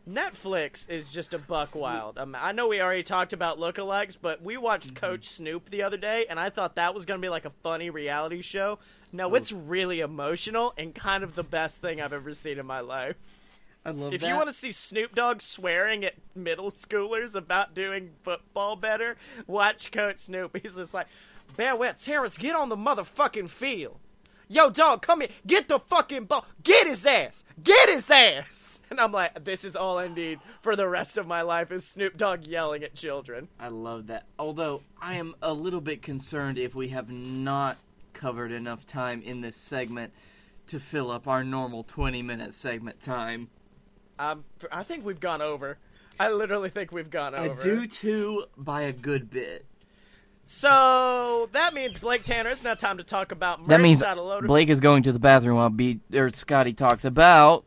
Netflix is just a buck wild. Um, I know we already talked about lookalikes, but we watched Coach Snoop the other day, and I thought that was gonna be like a funny reality show. No, it's really emotional and kind of the best thing I've ever seen in my life. I love If that. you want to see Snoop Dogg swearing at middle schoolers about doing football better, watch Coach Snoop. *laughs* He's just like, Bear Wet Terrence, get on the motherfucking field. Yo, dog, come here. Get the fucking ball. Get his ass. Get his ass. *laughs* And I'm like, this is all I need for the rest of my life is Snoop Dogg yelling at children. I love that. Although I am a little bit concerned if we have not covered enough time in this segment to fill up our normal 20 minute segment time. Um, I think we've gone over. I literally think we've gone over. I do too by a good bit. So that means Blake Tanner. It's now time to talk about merch. That means Out of- Blake is going to the bathroom while B or Scottye talks about.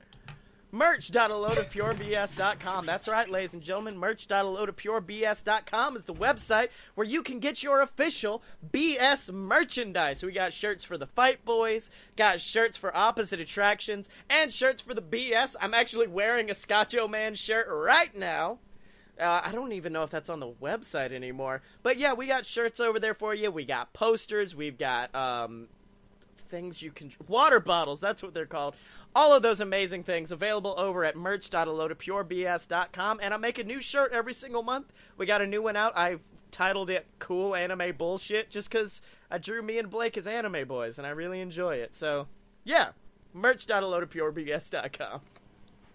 merch.aloadofpurebs.com. That's right, ladies and gentlemen. Merch.aloadofpurebs.com is the website where you can get your official BS merchandise. We got shirts for the Fight Boys, got shirts for Opposite Attractions, and shirts for the BS. I'm actually wearing a Scotcho Man shirt right now. Uh, I don't even know if that's on the website anymore. But yeah, we got shirts over there for you. We got posters. We've got um, things you can water bottles that's what they're called all of those amazing things available over at merch.aloadofpurebs.com and i make a new shirt every single month. We got a new one out. I've titled it cool anime bullshit just because i drew me and blake as anime boys and i really enjoy it. So yeah merch.aloadofpurebs.com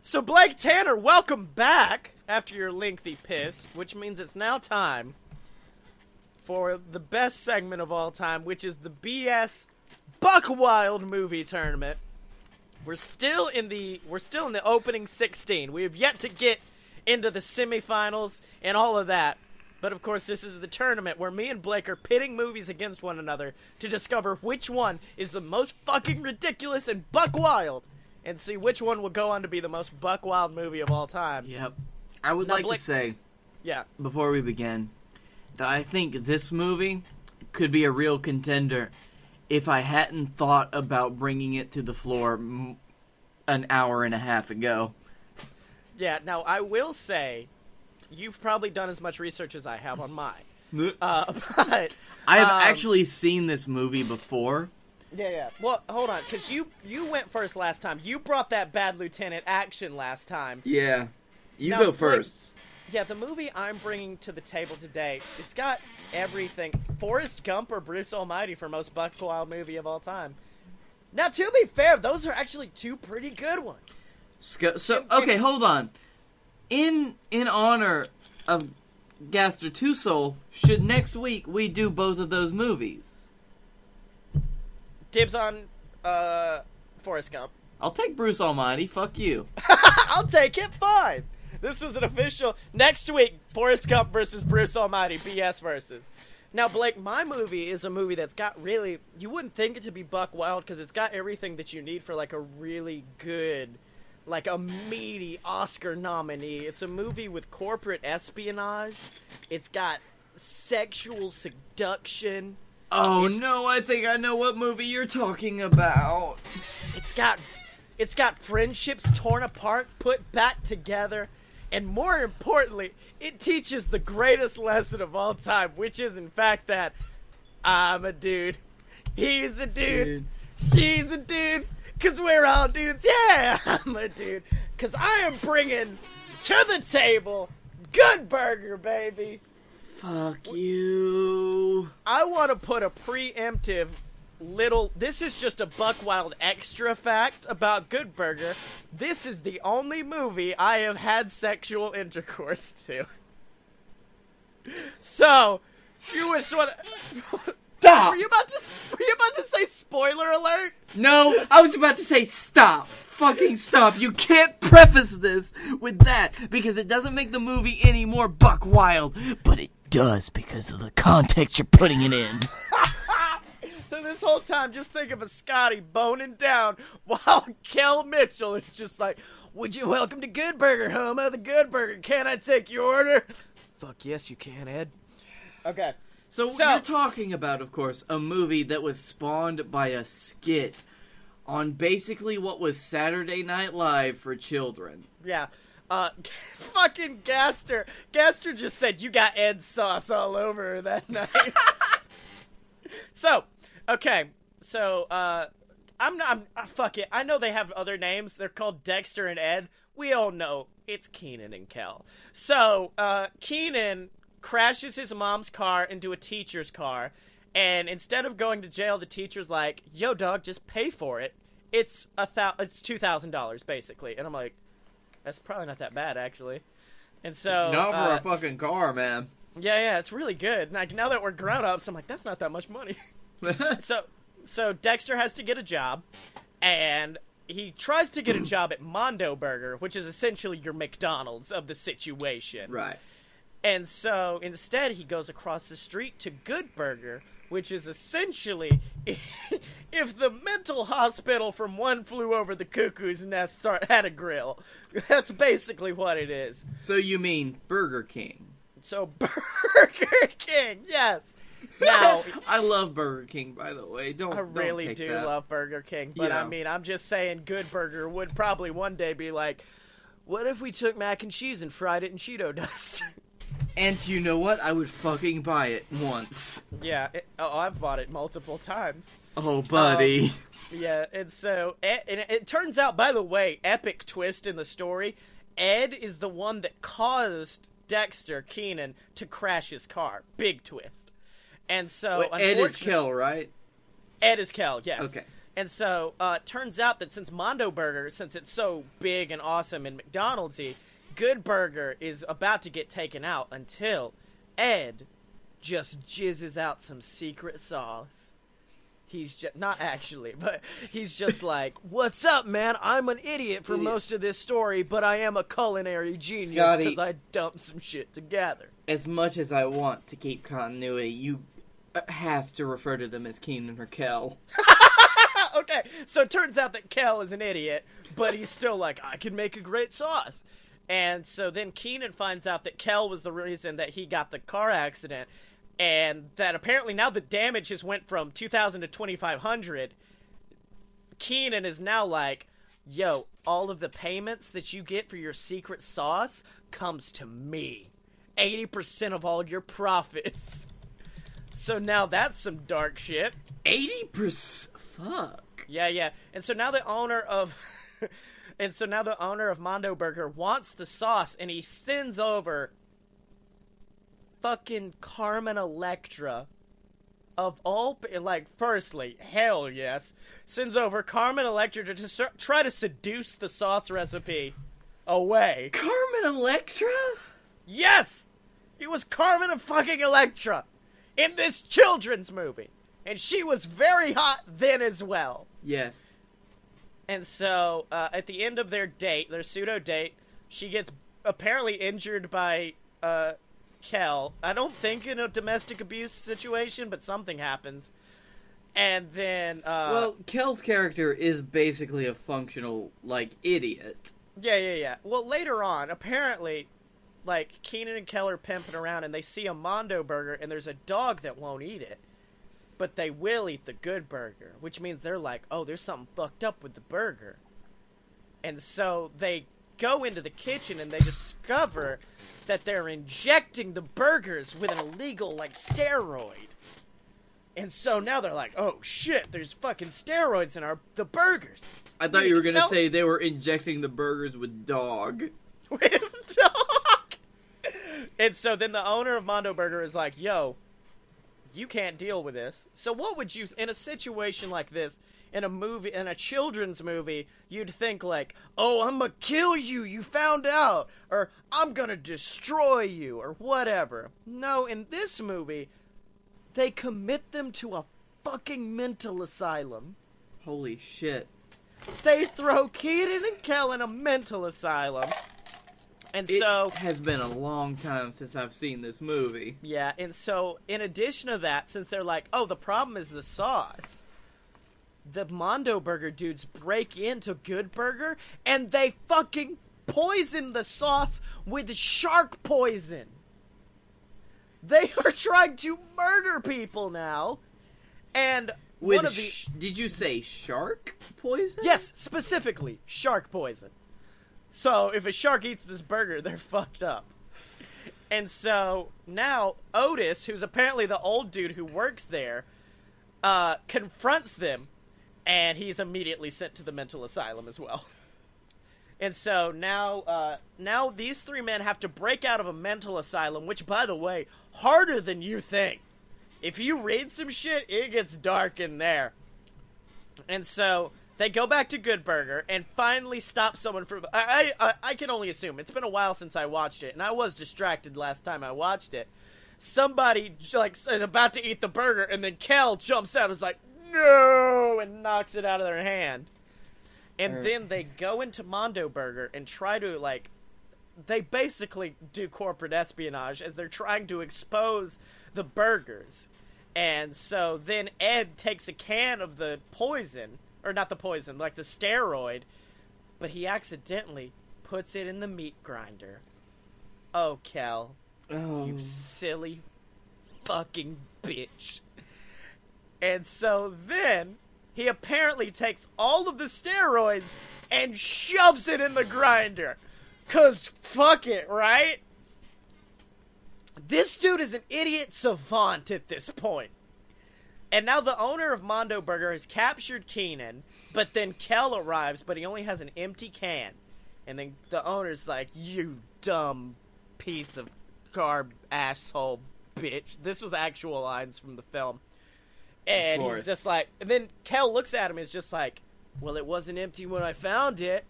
so blake tanner welcome back after your lengthy piss which means it's now time for the best segment of all time which is the bs Buck Wild movie tournament. We're still in the we're still in the opening 16. We have yet to get into the semifinals and all of that. But of course, this is the tournament where me and Blake are pitting movies against one another to discover which one is the most fucking ridiculous and buck wild, and see which one will go on to be the most buck wild movie of all time. Yep. I would Now, like Blake- to say Yeah. before we begin that I think this movie could be a real contender if I hadn't thought about bringing it to the floor m- an hour and a half ago. Yeah. Now I will say, you've probably done as much research as I have on mine. *laughs* Uh, *laughs* but I have um, actually seen this movie before. Yeah, yeah. Well, hold on, because you you went first last time. You brought that bad lieutenant action last time. Yeah. You Now, go first. Yeah, the movie I'm bringing to the table today, it's got everything. Forrest Gump or Bruce Almighty for most buck wild movie of all time. Now, to be fair, those are actually two pretty good ones. So Tim- okay, hold on. In in honor of Gaster Two Soul, should next week we do both of those movies? Dibs on uh, Forrest Gump. I'll take Bruce Almighty. Fuck you. *laughs* I'll take it. Fine. This was an official. Next week, Forrest Gump versus Bruce Almighty, BS versus. Now, Blake, my movie is a movie that's got really. You wouldn't think it to be Buck Wild because it's got everything that you need for like a really good, like a meaty Oscar nominee. It's a movie with corporate espionage. It's got sexual seduction. Oh It's- no, I think I know what movie you're talking about. It's got it's got friendships torn apart, put back together, and more importantly, it teaches the greatest lesson of all time, which is in fact that I'm a dude. He's a dude. Dude. She's a dude. Cause we're all dudes. Yeah, *laughs* I'm a dude. Cause I am bringing to the table good burger, baby. Fuck you. I want to put a preemptive little. This is just a Buck Wild extra fact about Good Burger. This is the only movie I have had sexual intercourse to. *laughs* So, you was *laughs* what? Stop! Were you about to? Were you about to say spoiler alert? No, I was about to say stop. Fucking stop. You can't preface this with that because it doesn't make the movie any more buck wild, but it does because of the context you're putting it in. *laughs* So this whole time, just think of a Scottye boning down *laughs* while Kel Mitchell is just like, "Would you welcome to Good Burger, Homo? The Good Burger. Can I take your order?" Fuck yes, you can, Ed. Okay. So, So- you're talking about, of course, a movie that was spawned by a skit on basically what was Saturday Night Live for children. Yeah. Uh, *laughs* fucking Gaster. Gaster just said you got Ed sauce all over her that *laughs* night. so, okay. So, uh, I'm not. I'm, uh, fuck it. I know they have other names. They're called Dexter and Ed. We all know it's Keenan and Kel. So, uh, Keenan crashes his mom's car into a teacher's car, and instead of going to jail, the teacher's like, "Yo, dog, just pay for it. It's a thou. It's two thousand dollars, basically." And I'm like, "That's probably not that bad, actually." And so, Not for uh, a fucking car, man. yeah, yeah, it's really good. Like now that we're grown ups, I'm like, that's not that much money. *laughs* *laughs* so, so Dexter has to get a job, and he tries to get a job at Mondo Burger, which is essentially your McDonald's of the situation. right. And so instead, he goes across the street to Good Burger, which is essentially *laughs* if the mental hospital from One Flew Over the Cuckoo's Nest start, had a grill. *laughs* That's basically what it is. So you mean Burger King? So Burger King, yes. Now *laughs* I love Burger King, by the way. Don't I don't really take do that. love Burger King, but I mean, I'm just saying, Good Burger would probably one day be like, "What if we took mac and cheese and fried it in Cheeto dust?" *laughs* And you know what? I would fucking buy it once. yeah, it, oh, I've bought it multiple times. Oh, buddy. Um, yeah, and so Ed, and it turns out, by the way, epic twist in the story. Ed is the one that caused Dexter Keenan to crash his car. Big twist. And so Wait, Ed is Kel, right? Ed is Kel, yes. Okay. And so uh, it turns out that since Mondo Burger, since it's so big and awesome and McDonald'sy, Good Burger is about to get taken out until Ed just jizzes out some secret sauce. He's just not actually, but he's just *laughs* like, "What's up, man? I'm an idiot for Idiot. most of this story, but I am a culinary genius because I dumped some shit together." As much as I want to keep continuity, you have to refer to them as Keenan or Kel. *laughs* okay, so it turns out that Kel is an idiot, but he's still like, I can make a great sauce. And so then Keenan finds out that Kel was the reason that he got the car accident, and that apparently now the damage has went from 2,000 to 2,500. Keenan is now like, yo, all of the payments that you get for your secret sauce comes to me. 80% of all your profits. *laughs* So now that's some dark shit. 80%? Fuck. Yeah, yeah. And so now the owner of *laughs* and so now the owner of Mondo Burger wants the sauce and he sends over fucking Carmen Electra of all like firstly, hell yes, sends over Carmen Electra to just try to seduce the sauce recipe away. Carmen Electra? Yes! It was Carmen and fucking Electra in this children's movie. And she was very hot then as well. Yes. And so, uh, at the end of their date, their pseudo date, she gets apparently injured by uh, Kel. I don't think in a domestic abuse situation, but something happens. And then, uh, well, Kel's character is basically a functional, like, idiot. yeah, yeah, yeah. Well, later on, apparently, like Keenan and Keller pimping around, and they see a Mondo burger, and there's a dog that won't eat it, but they will eat the good burger, which means they're like, oh, there's something fucked up with the burger, and so they go into the kitchen and they discover that they're injecting the burgers with an illegal like steroid. And so now they're like, "Oh shit! There's fucking steroids in our the burgers." I thought you were gonna tell- say they were injecting the burgers with dog. *laughs* with dog. And so then the owner of Mondo Burger is like, "Yo, you can't deal with this. So what would you in a situation like this in a movie in a children's movie, you'd think like, "Oh, I'm to kill you. You found out." Or "I'm to destroy you" or whatever. No, in this movie, they commit them to a fucking mental asylum. Holy shit. They throw Keenan and Kel in a mental asylum. And It so has been a long time since I've seen this movie. Yeah, and so in addition to that, since they're like, oh, the problem is the sauce, the Mondo Burger dudes break into Good Burger and they fucking poison the sauce with shark poison. They *laughs* are trying to murder people now. And With one of the sh- did you say shark poison? Yes, specifically shark poison. So if a shark eats this burger, they're *laughs* fucked up. And so now Otis, who's apparently the old dude who works there, uh, confronts them, and he's immediately sent to the mental asylum as well. *laughs* And so now, uh, now these three men have to break out of a mental asylum, which, by the way, harder than you think. If you read some shit, it gets dark in there. And so they go back to Good Burger and finally stop someone from. I, I I can only assume it's been a while since I watched it, and I was distracted last time I watched it. Somebody like is about to eat the burger, and then Kel jumps out, and is like no, and knocks it out of their hand. And Er. then they go into Mondo Burger and try to like. They basically do corporate espionage as they're trying to expose the burgers. And so then Ed takes a can of the poison, or not the poison, like the steroid, but he accidentally puts it in the meat grinder. Oh, Kel, Oh. you um. silly fucking bitch. And so then he apparently takes all of the steroids and shoves it in the grinder. Cause fuck it, right? This dude is an idiot savant at this point. And now the owner of Mondo Burger has captured Keenan, but then Kel arrives, but he only has an empty can. And then the owner's like, You dumb piece of carb asshole bitch. This was actual lines from the film. And he's just like, and then Kel looks at him and is just like, Well, it wasn't empty when I found it.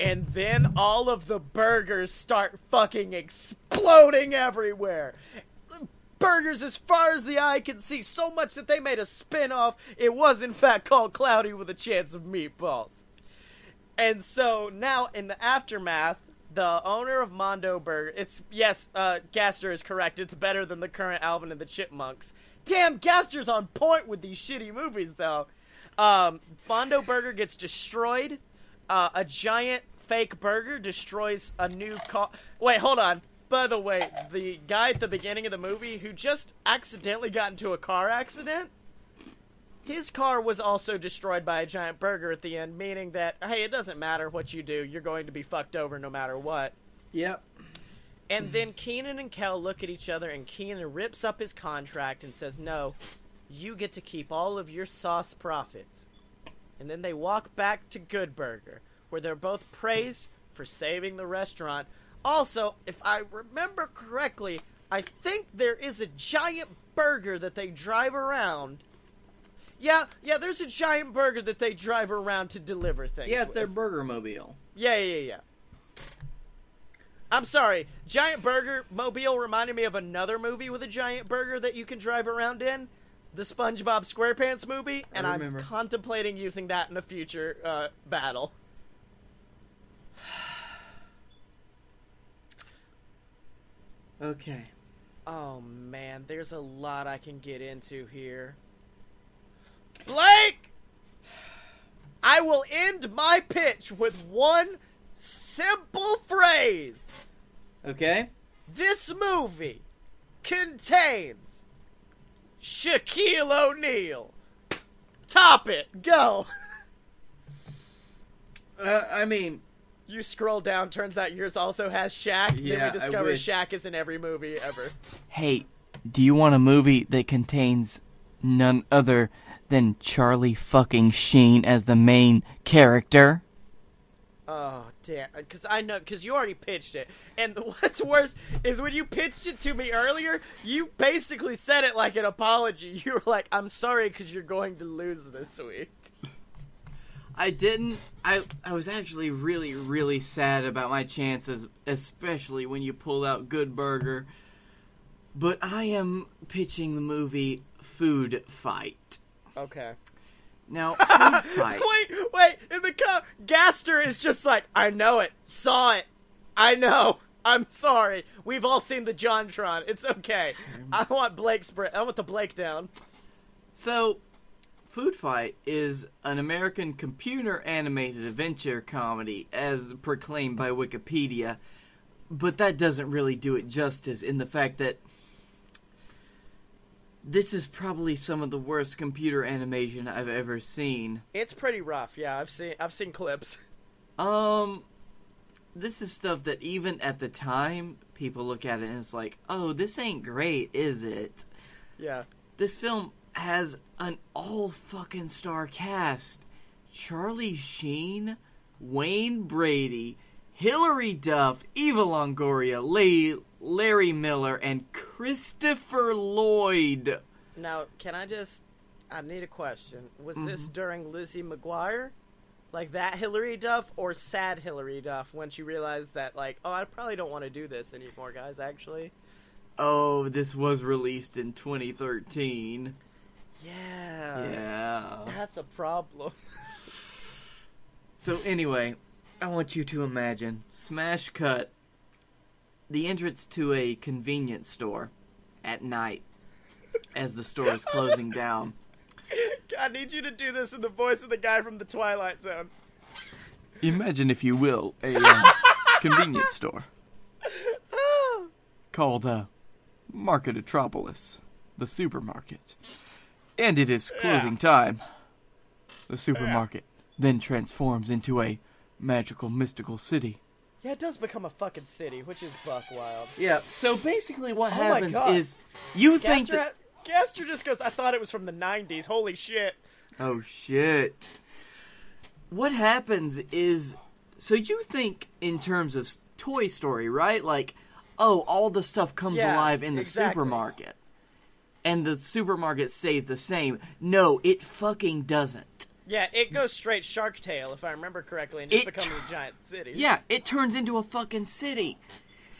And then all of the burgers start fucking exploding everywhere. Burgers as far as the eye can see, so much that they made a spin off. It was, in fact, called Cloudy with a Chance of Meatballs. And so now, in the aftermath, the owner of Mondo Burger, it's, yes, uh, Gaster is correct. It's better than the current Alvin and the Chipmunks. Damn, Gaster's on point with these shitty movies, though. Um, Mondo Burger gets destroyed. Uh, a giant fake burger destroys a new car. Wait, hold on. By the way, the guy at the beginning of the movie who just accidentally got into a car accident, his car was also destroyed by a giant burger at the end, meaning that, hey, it doesn't matter what you do, you're going to be fucked over no matter what. Yep. And then Keenan and Kel look at each other, and Keenan rips up his contract and says, No, you get to keep all of your sauce profits. And then they walk back to Good Burger, where they're both praised for saving the restaurant. Also, if I remember correctly, I think there is a giant burger that they drive around. Yeah, yeah, there's a giant burger that they drive around to deliver things. Yeah, it's with. their burger mobile. Yeah, yeah, yeah. I'm sorry. Giant Burger Mobile reminded me of another movie with a giant burger that you can drive around in, the SpongeBob SquarePants movie, and I'm contemplating using that in a future uh, battle. Okay. Oh man, there's a lot I can get into here. Blake! I will end my pitch with one simple phrase. Okay. This movie contains Shaquille O'Neal. Top it. Go. *laughs* Uh, I mean, You scroll down, turns out yours also has Shaq. then Yeah, I we discover wish. Shaq is in every movie ever. Hey, do you want a movie that contains none other than Charlie fucking Sheen as the main character? Oh, damn, because I know because you already pitched it, and *laughs* what's worse is when you pitched it to me earlier, you basically said it like an apology. *laughs* You were like, "I'm sorry because you're going to lose this week." I didn't. I I was actually really really sad about my chances, especially when you pulled out Good Burger. But I am pitching the movie Food Fight. Okay. Now, Food *laughs* Fight. wait, wait. In the co- Gaster is just like, I know it, saw it, I know. I'm sorry. We've all seen the JonTron. It's okay. *laughs* I want Blake's. Br- I want the Blake down. So, Food Fight is an American computer animated adventure comedy, as proclaimed by Wikipedia. But that doesn't really do it justice in the fact that this is probably some of the worst computer animation I've ever seen. It's pretty rough. Yeah, I've seen. I've seen clips. Um, this is stuff that even at the time, people look at it and it's like, oh, this ain't great, is it? Yeah. This film has an all fucking star cast. Charlie Sheen, Wayne Brady, Hilary Duff, Eva Longoria, Lay- Larry Miller, and Christopher Lloyd. Now, can I just? I need a question. Was this mm-hmm. during Lizzie McGuire? Like that Hilary Duff or sad Hilary Duff when she realized that like, oh, I probably don't want to do this anymore, guys, actually. Oh, this was released in 2013. Yeah. Yeah. That's a problem. So anyway, I want you to imagine smash cut the entrance to a convenience store at night as the store is closing *laughs* down. I need you to do this in the voice of the guy from the Twilight Zone. Imagine, if you will, a uh, *laughs* convenience store *gasps* called uh, Marketotropolis, the supermarket. And it is closing time. The supermarket then transforms into a magical, mystical city. Yeah, it does become a fucking city, which is buck wild. Yeah, so basically what Oh my happens God. is you think Gaster, that Gaster just goes, I thought it was from the 90s. Holy shit. Oh shit. What happens is so you think in terms of s- Toy Story, right? Like, oh, all the stuff comes Yeah, alive in the exactly. supermarket. And the supermarket stays the same. No, it fucking doesn't. Yeah, it goes straight Shark Tale, if I remember correctly, and just It becomes a giant city. Yeah, it turns into a fucking city.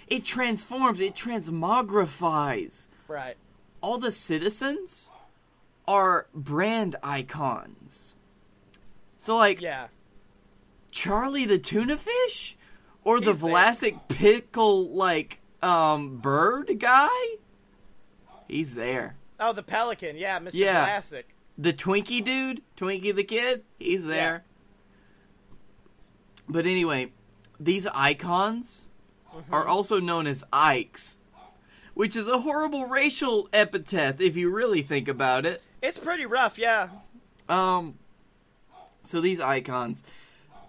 It transforms, it transmogrifies. Right. All the citizens are brand icons. So like Yeah. Charlie the tuna fish or the He's there. Vlasic pickle like um bird guy? He's there. Oh, the Pelican. Yeah, Mr. Yeah. Classic. The Twinkie dude, Twinkie the kid, he's there. But anyway, these icons Mm-hmm. are also known as Ikes, which is a horrible racial epithet if you really think about it. It's pretty rough, yeah. Um, so these icons,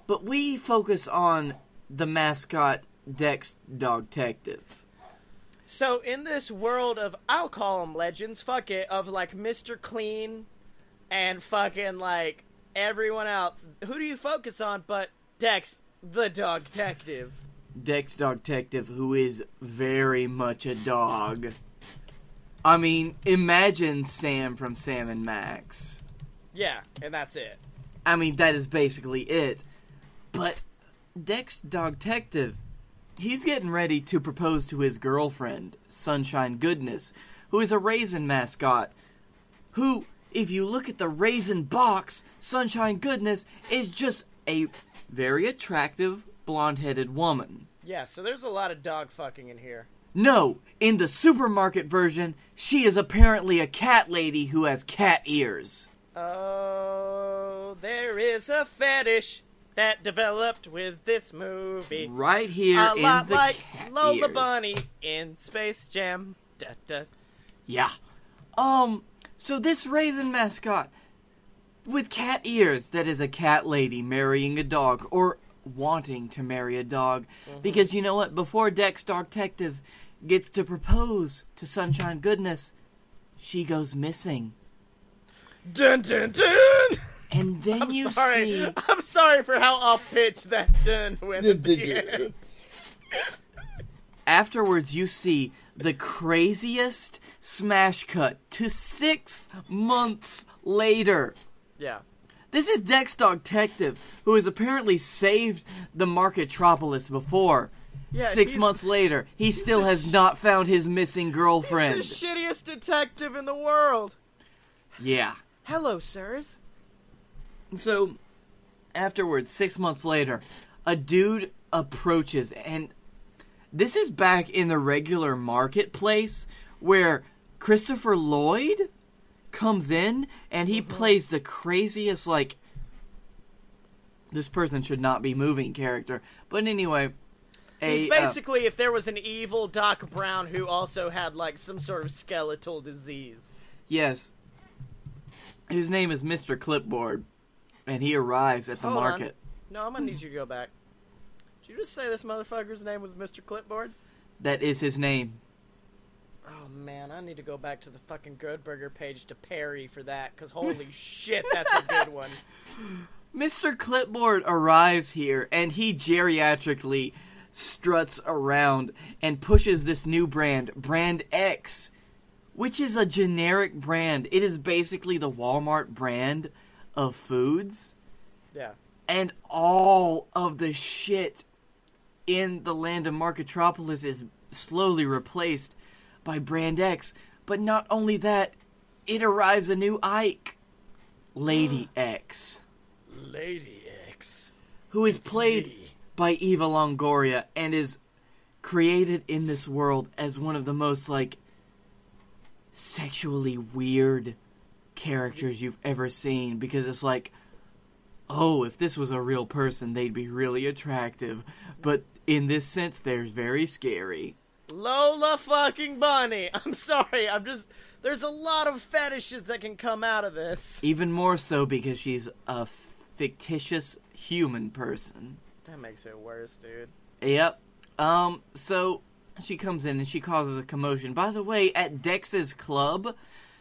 but we focus on the mascot Dex Dog Detective. So in this world of I'll call them legends, fuck it, of like Mr. Clean and fucking like everyone else, who do you focus on but Dex the dog detective? *laughs* Dex Dog Detective, who is very much a dog. I mean, imagine Sam from Sam and Max. Yeah, and that's it. I mean, that is basically it. But Dex Dog Detective, he's getting ready to propose to his girlfriend, Sunshine Goodness, who is a raisin mascot. Who, if you look at the raisin box, Sunshine Goodness is just a very attractive blonde headed woman. Yeah, so there's a lot of dog fucking in here. No, in the supermarket version, she is apparently a cat lady who has cat ears. Oh, there is a fetish that developed with this movie. Right here a in lot the like cat Lola ears. Bunny in Space Jam. Da, da. Yeah. Um, so this raisin mascot with cat ears that is a cat lady marrying a dog or wanting to marry a dog. Because you know what? Before Dex Dog Detective gets to propose to Sunshine Goodness, she goes missing. Dun dun dun! And then I'm you sorry. see I'm sorry for how off pitch that done went. at the end. afterwards you see the craziest smash cut to six months later. Yeah. This is Dex Dog Detective, who has apparently saved the Marketropolis before. Yeah, Six months later, he still has not found his missing girlfriend. He's The shittiest detective in the world. yeah. Hello, sirs. So, afterwards, six months later, a dude approaches, and this is back in the regular marketplace where Christopher Lloyd comes in and he plays the craziest, like, this person should not be moving character. But anyway, a, He's uh, basically if there was an evil Doc Brown who also had like some sort of skeletal disease. yes, his name is Mr. Clipboard, and he arrives at the Hold on. market. No, I'm gonna need you to go back. Did you just say this motherfucker's name was Mr. Clipboard? That is his name. Oh man, I need to go back to the fucking Good Burger page to parry for that, cause holy *laughs* shit, that's a good one. Mr. Clipboard arrives here and he geriatrically struts around and pushes this new brand, Brand X, which is a generic brand. It is basically the Walmart brand of foods, Yeah. and all of the shit in the land of Marketropolis is slowly replaced by Brand X. But not only that, it arrives a new Ike, Lady *gasps* X Lady X. who is It's played me. by Eva Longoria and is created in this world as one of the most like sexually weird characters you've ever seen because it's like oh if this was a real person they'd be really attractive but in this sense they're very scary Lola fucking Bunny. *laughs* I'm sorry, I'm just. There's a lot of fetishes that can come out of this. even more so because she's a fictitious human person That makes it worse, dude. Yep. Um, so she comes in and she causes a commotion. By the way, at Dex's club,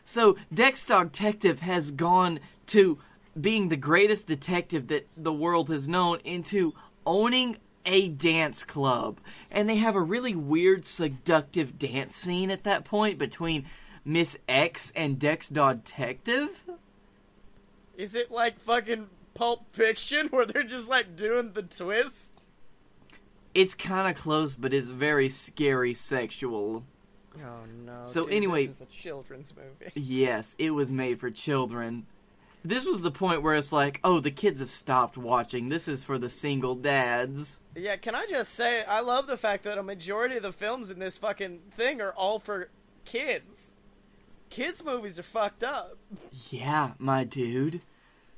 so Dex Detective has gone to being the greatest detective that the world has known into owning a dance club. And they have a really weird seductive dance scene at that point between Miss X and Dex Detective. Is it like fucking Pulp Fiction where they're just like doing the twist? It's kind of close, but it's very scary sexual. Oh no. So dude, anyway- this is a children's movie. *laughs* Yes, it was made for children. This was the point where it's like, oh, the kids have stopped watching. This is for the single dads. Yeah, can I just say I love the fact that a majority of the films in this fucking thing are all for kids. Kids movies are fucked up. Yeah, my dude.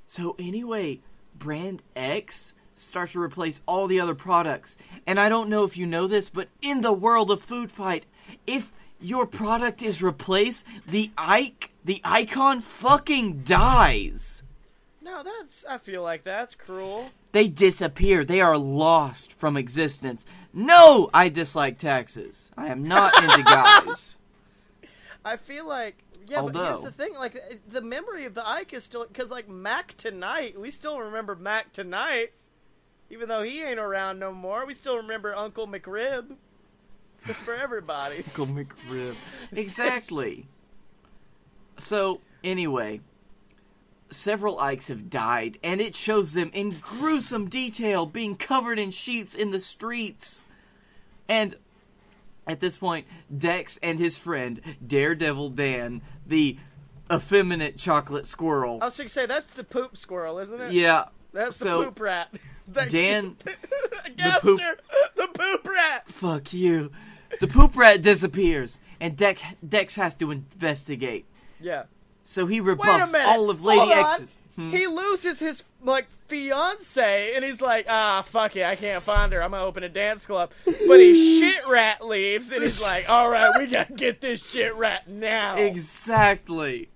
So anyway, Brand X starts to replace all the other products. And I don't know if you know this, but in the world of food fight, if your product is replaced, the Ike, the icon fucking dies. No, that's I feel like that's cruel. They disappear. They are lost from existence. No, I dislike taxes. I am not into *laughs* guys. I feel like yeah, but here's the thing: like uh, the memory of the Ike is still because like Mac tonight, we still remember Mac tonight, even though he ain't around no more. We still remember Uncle McRib *laughs* for everybody. *laughs* Uncle McRib. Exactly. So, anyway, several Ikes have died, and it shows them in gruesome detail being covered in sheets in the streets. And at this point, Dex and his friend, Daredevil Dan, the effeminate chocolate squirrel. I was gonna say that's the poop squirrel, isn't it? Yeah. that's the so, poop rat. *laughs* Dan- Gaster, poop- the poop rat. Fuck you. The poop rat disappears, and Dex, Dex has to investigate. Yeah. So he rebuffs all of Lady. X's. Hmm? He loses his like fiance, and he's like, "Ah, fuck it, I can't find her. I'm gonna open a dance club." But his *laughs* shit rat leaves, and he's *laughs* like, "All right, we gotta get this shit rat now." Exactly.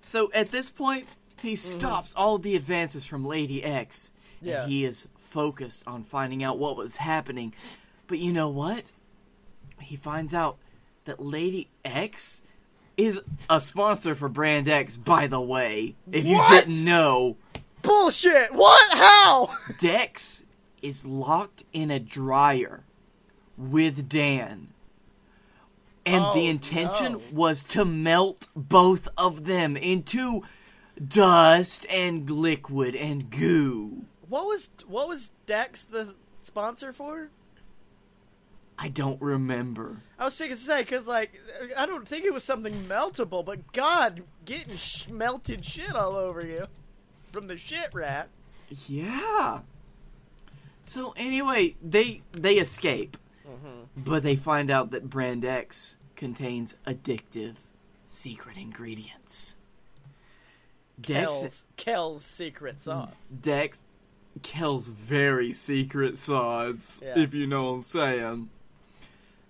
So at this point, he Mm-hmm. stops all the advances from Lady X, Yeah. and he is focused on finding out what was happening. But you know what? He finds out that Lady X is a sponsor for Brand X, by the way. If you didn't know. Bullshit! What? How? *laughs* Dex is locked in a dryer with Dan. And Oh, the intention no. was to melt both of them into dust and liquid and goo. What was what was Dex the sponsor for? I don't remember. I was thinking to say because like I don't think it was something meltable, but God, getting sh- melted shit all over you from the shit rat. Yeah. So anyway, they they escape, mm-hmm. but they find out that Brand X contains addictive secret ingredients. Dex Kel's, Kel's secret sauce. Dex Kel's very secret sauce, Yeah. if you know what I'm saying.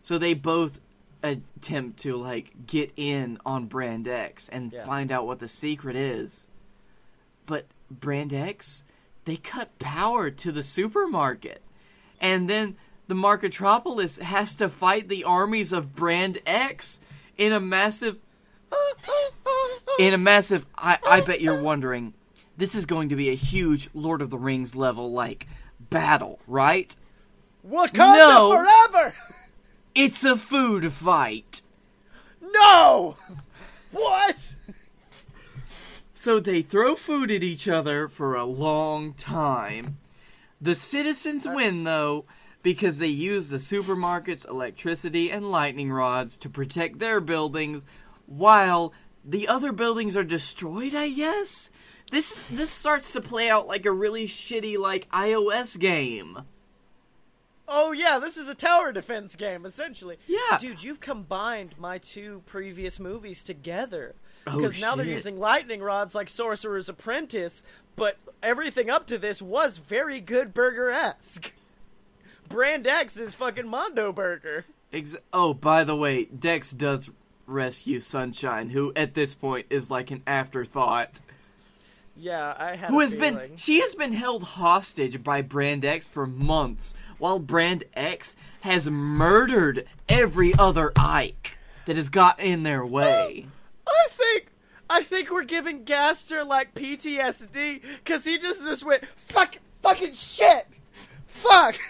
So they both attempt to like get in on Brand X and Yeah. find out what the secret is. But Brand X, they cut power to the supermarket. And then the Marketropolis has to fight the armies of Brand X in a massive in a massive I, I bet you're wondering this is going to be a huge lord of the rings level like battle right Wakanda No. forever. *laughs* it's a food fight No. *laughs* What? so they throw food at each other for a long time the citizens win though because they use the supermarket's electricity and lightning rods to protect their buildings while the other buildings are destroyed i guess this this starts to play out like a really shitty like ios game Oh yeah, this is a tower defense game essentially. Yeah. Dude, you've combined my two previous movies together. Oh, Because now they're using lightning rods like Sorcerer's Apprentice, but everything up to this was very good burger esque. *laughs* Brand X is fucking Mondo Burger. Ex- oh, by the way, Dex does rescue Sunshine, who at this point is like an afterthought. Yeah, I had Who a has been she has been held hostage by Brand X for months, while Brand X has murdered every other Ike that has got in their way. I think I think we're giving Gaster like PTSD because he just just went fuck fucking shit, fuck. *laughs*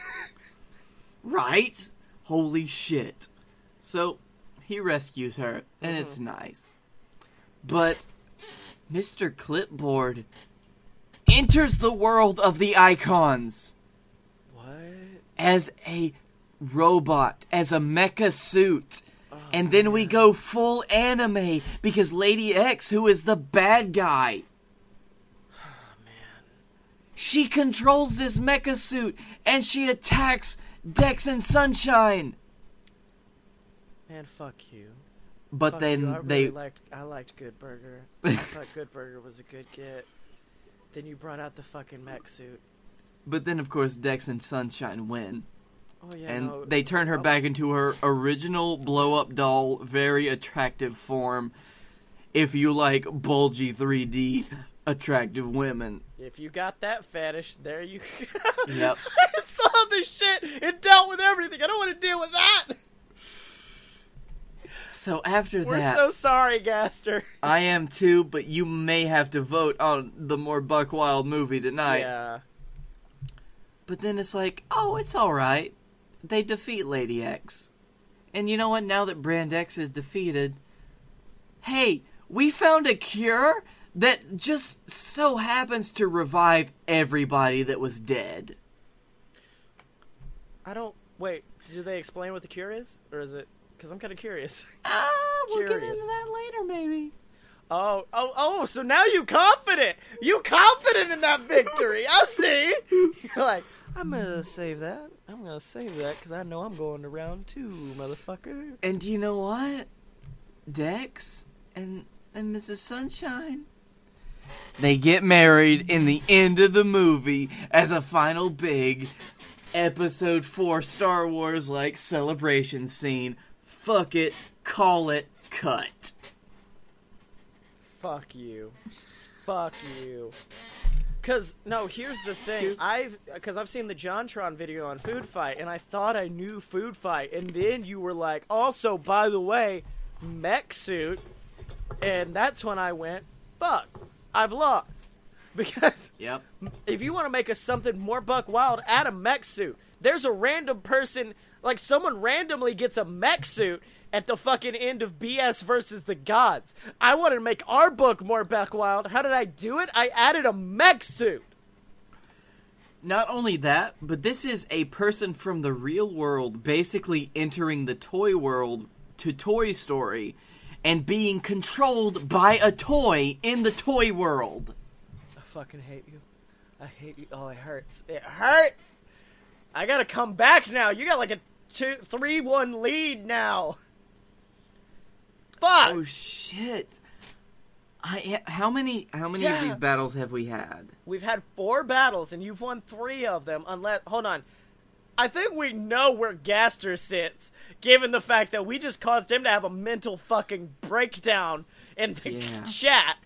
Right? Holy shit. So he rescues her, and it's mm-hmm. nice. But Mr. Clipboard enters the world of the icons. As a robot, as a mecha suit. Oh, and then we go full anime because Lady X, who is the bad guy, *sighs* oh, she controls this mecha suit and she attacks Dex and Sunshine. Man, fuck you. But Fuck then you. I really they liked I liked Good Burger. I *laughs* thought Good Burger was a good get. Then you brought out the fucking mech suit. But then of course Dex and Sunshine win. Oh yeah, and no, they turn her oh, back into her original blow up doll, very attractive form. If you like bulgy 3D attractive women. If you got that fetish, there you. Go. Yep. *laughs* I saw this shit. It dealt with everything. I don't want to deal with that. So after that We're that, so sorry, Gaster. I am too, but you may have to vote on the more Buck Wild movie tonight. Yeah. But then it's like, oh, it's all right. They defeat Lady X, and you know what? Now that Brand X is defeated, hey, we found a cure that just so happens to revive everybody that was dead. I don't. Wait. Do they explain what the cure is, or is it? Because I'm kind of curious. *laughs* Ah, we'll get into that later, maybe. Oh, oh, oh! So now you confident? You confident in that victory? I see. *laughs* You're like, I'm gonna save that. I'm gonna save that because I know I'm going to round two, motherfucker. And do you know what? Dex and and Mrs. Sunshine. They get married in the end of the movie as a final big episode 4 Star Wars like celebration scene. Fuck it, call it, cut. Fuck you. Fuck you. Cause no, here's the thing. I've cause I've seen the JonTron video on Food Fight, and I thought I knew Food Fight, and then you were like, also by the way, mech suit, and that's when I went, fuck, I've lost. *laughs* Because Yep. if you want to make us something more buck wild, add a mech suit. There's a random person, like someone randomly gets a mech suit at the fucking end of BS versus the gods. I wanted to make our book more buck wild. How did I do it? I added a mech suit. Not only that, but this is a person from the real world basically entering the toy world to Toy Story and being controlled by a toy in the toy world. I fucking hate you. I hate you. Oh, it hurts. It hurts. I gotta come back now. You got like a two, three, one lead now. Fuck. Oh shit. I how many how many of these battles have we had? We've had four battles and you've won three of them. Unless, hold on. I think we know where Gaster sits, given the fact that we just caused him to have a mental fucking breakdown in the Yeah. chat.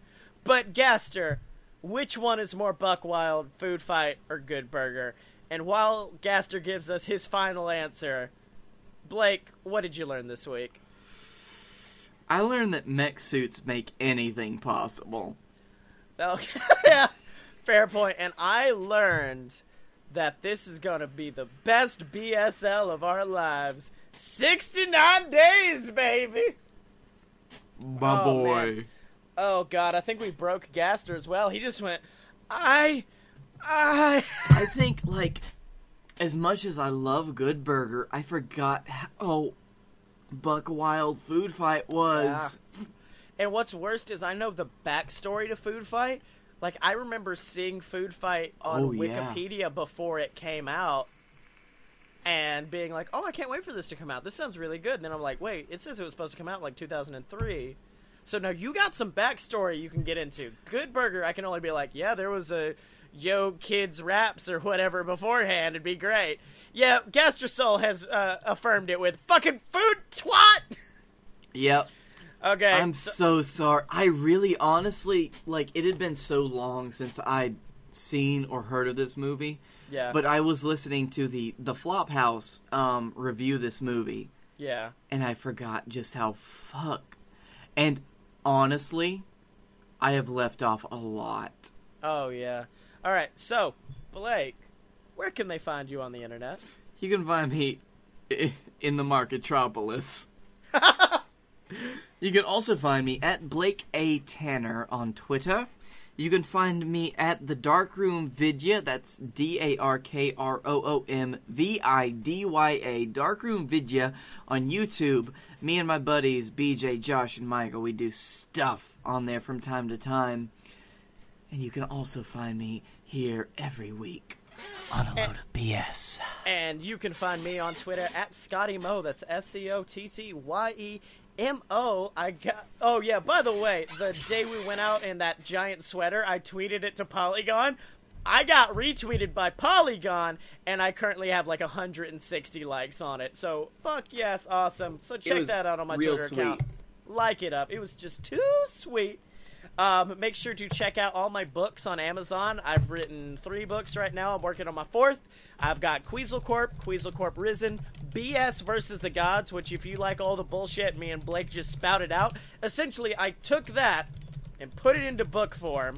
But Gaster, which one is more buck wild, food fight or good burger? And while Gaster gives us his final answer, Blake, what did you learn this week? I learned that mech suits make anything possible. Okay, *laughs* yeah, fair point. And I learned that this is gonna be the best BSL of our lives. Sixty-nine days, baby. My Oh, boy. man. Oh God, I think we broke Gaster as well. He just went, I, I. I think like as much as I love Good Burger, I forgot how oh, Buck Wild Food Fight was. And what's worst is I know the backstory to Food Fight. Like I remember seeing Food Fight on Oh, yeah. Wikipedia before it came out, and being like, "Oh, I can't wait for this to come out. This sounds really good." And then I'm like, "Wait, it says it was supposed to come out like 2003." So now you got some backstory you can get into. Good Burger, I can only be like, "Yeah, there was a Yo Kids Raps or whatever beforehand. It'd be great." Yeah, Gastrosol has uh, affirmed it with fucking food twat. Yep. Okay, I'm so- so sorry. I really honestly like it had been so long since I'd seen or heard of this movie. yeah, But I was listening to the the Flophouse um review this movie yeah. and I forgot just how fuck. And honestly, I have left off a lot. Oh yeah. All right. So, Blake, where can they find you on the internet? You can find me *laughs* in the Marketropolis. *laughs* you can also find me at Blake A. Tanner on Twitter. You can find me at the Darkroom Vidya. That's D A R K R O O M V I D Y A. Darkroom Vidya on YouTube. Me and my buddies, BJ, Josh, and Michael, we do stuff on there from time to time. And you can also find me here every week on a load of BS. And you can find me on Twitter at Scottye Mo. That's S C O T T Y E M O. I got. Oh yeah. By the way, the day we went out in that giant sweater, I tweeted it to Polygon. I got retweeted by Polygon, and I currently have like 160 likes on it. So fuck yes, awesome. So check that out on my real Twitter account. Like it up. It was just too sweet. Um, make sure to check out all my books on Amazon. I've written three books right now. I'm working on my fourth. I've got Queasel Corp, Queasel Corp Risen, BS versus the Gods, which if you like all the bullshit me and Blake just spouted out, essentially I took that and put it into book form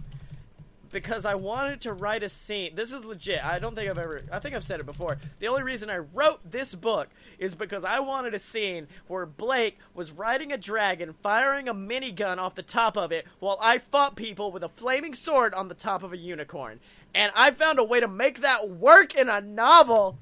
because I wanted to write a scene. This is legit. I don't think I've ever. I think I've said it before. The only reason I wrote this book is because I wanted a scene where Blake was riding a dragon, firing a minigun off the top of it, while I fought people with a flaming sword on the top of a unicorn. And I found a way to make that work in a novel.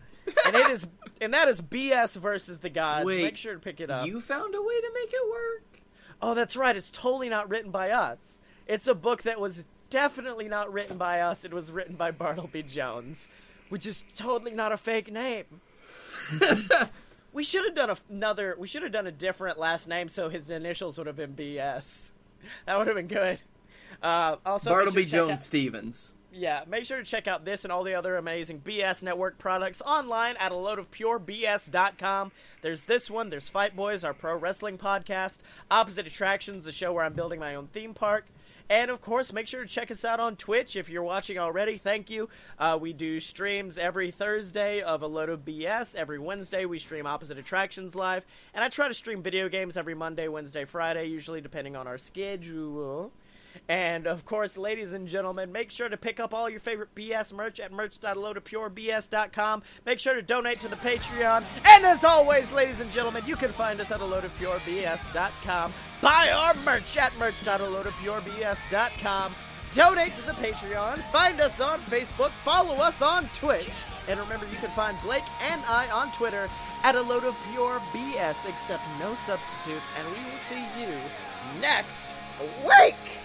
and it is, *laughs* and that is BS versus the gods. Wait, Make sure to pick it up. You found a way to make it work? Oh, that's right. It's totally not written by us. It's a book that was definitely not written by us. It was written by Bartleby Jones, which is totally not a fake name. *laughs* we should have done a- another. We should have done a different last name so his initials would have been BS. That would have been good. Uh, also, make sure Bartleby Jones out- Stevens. yeah, make sure to check out this and all the other amazing BS Network products online at a load of pure purebs.com. There's this one, there's Fight Boys, our pro wrestling podcast, Opposite Attractions, the show where I'm building my own theme park. And of course, make sure to check us out on Twitch if you're watching already. Thank you. Uh, we do streams every Thursday of a load of BS. Every Wednesday, we stream Opposite Attractions live. And I try to stream video games every Monday, Wednesday, Friday, usually depending on our schedule. And of course, ladies and gentlemen, make sure to pick up all your favorite BS merch at merch.aloadofpurebs.com. Make sure to donate to the Patreon. And as always, ladies and gentlemen, you can find us at aloadofpurebs.com. Buy our merch at merch.aloadofpurebs.com. Donate to the Patreon. Find us on Facebook. Follow us on Twitch. And remember, you can find Blake and I on Twitter at a load of pure BS, except no substitutes. And we will see you next week.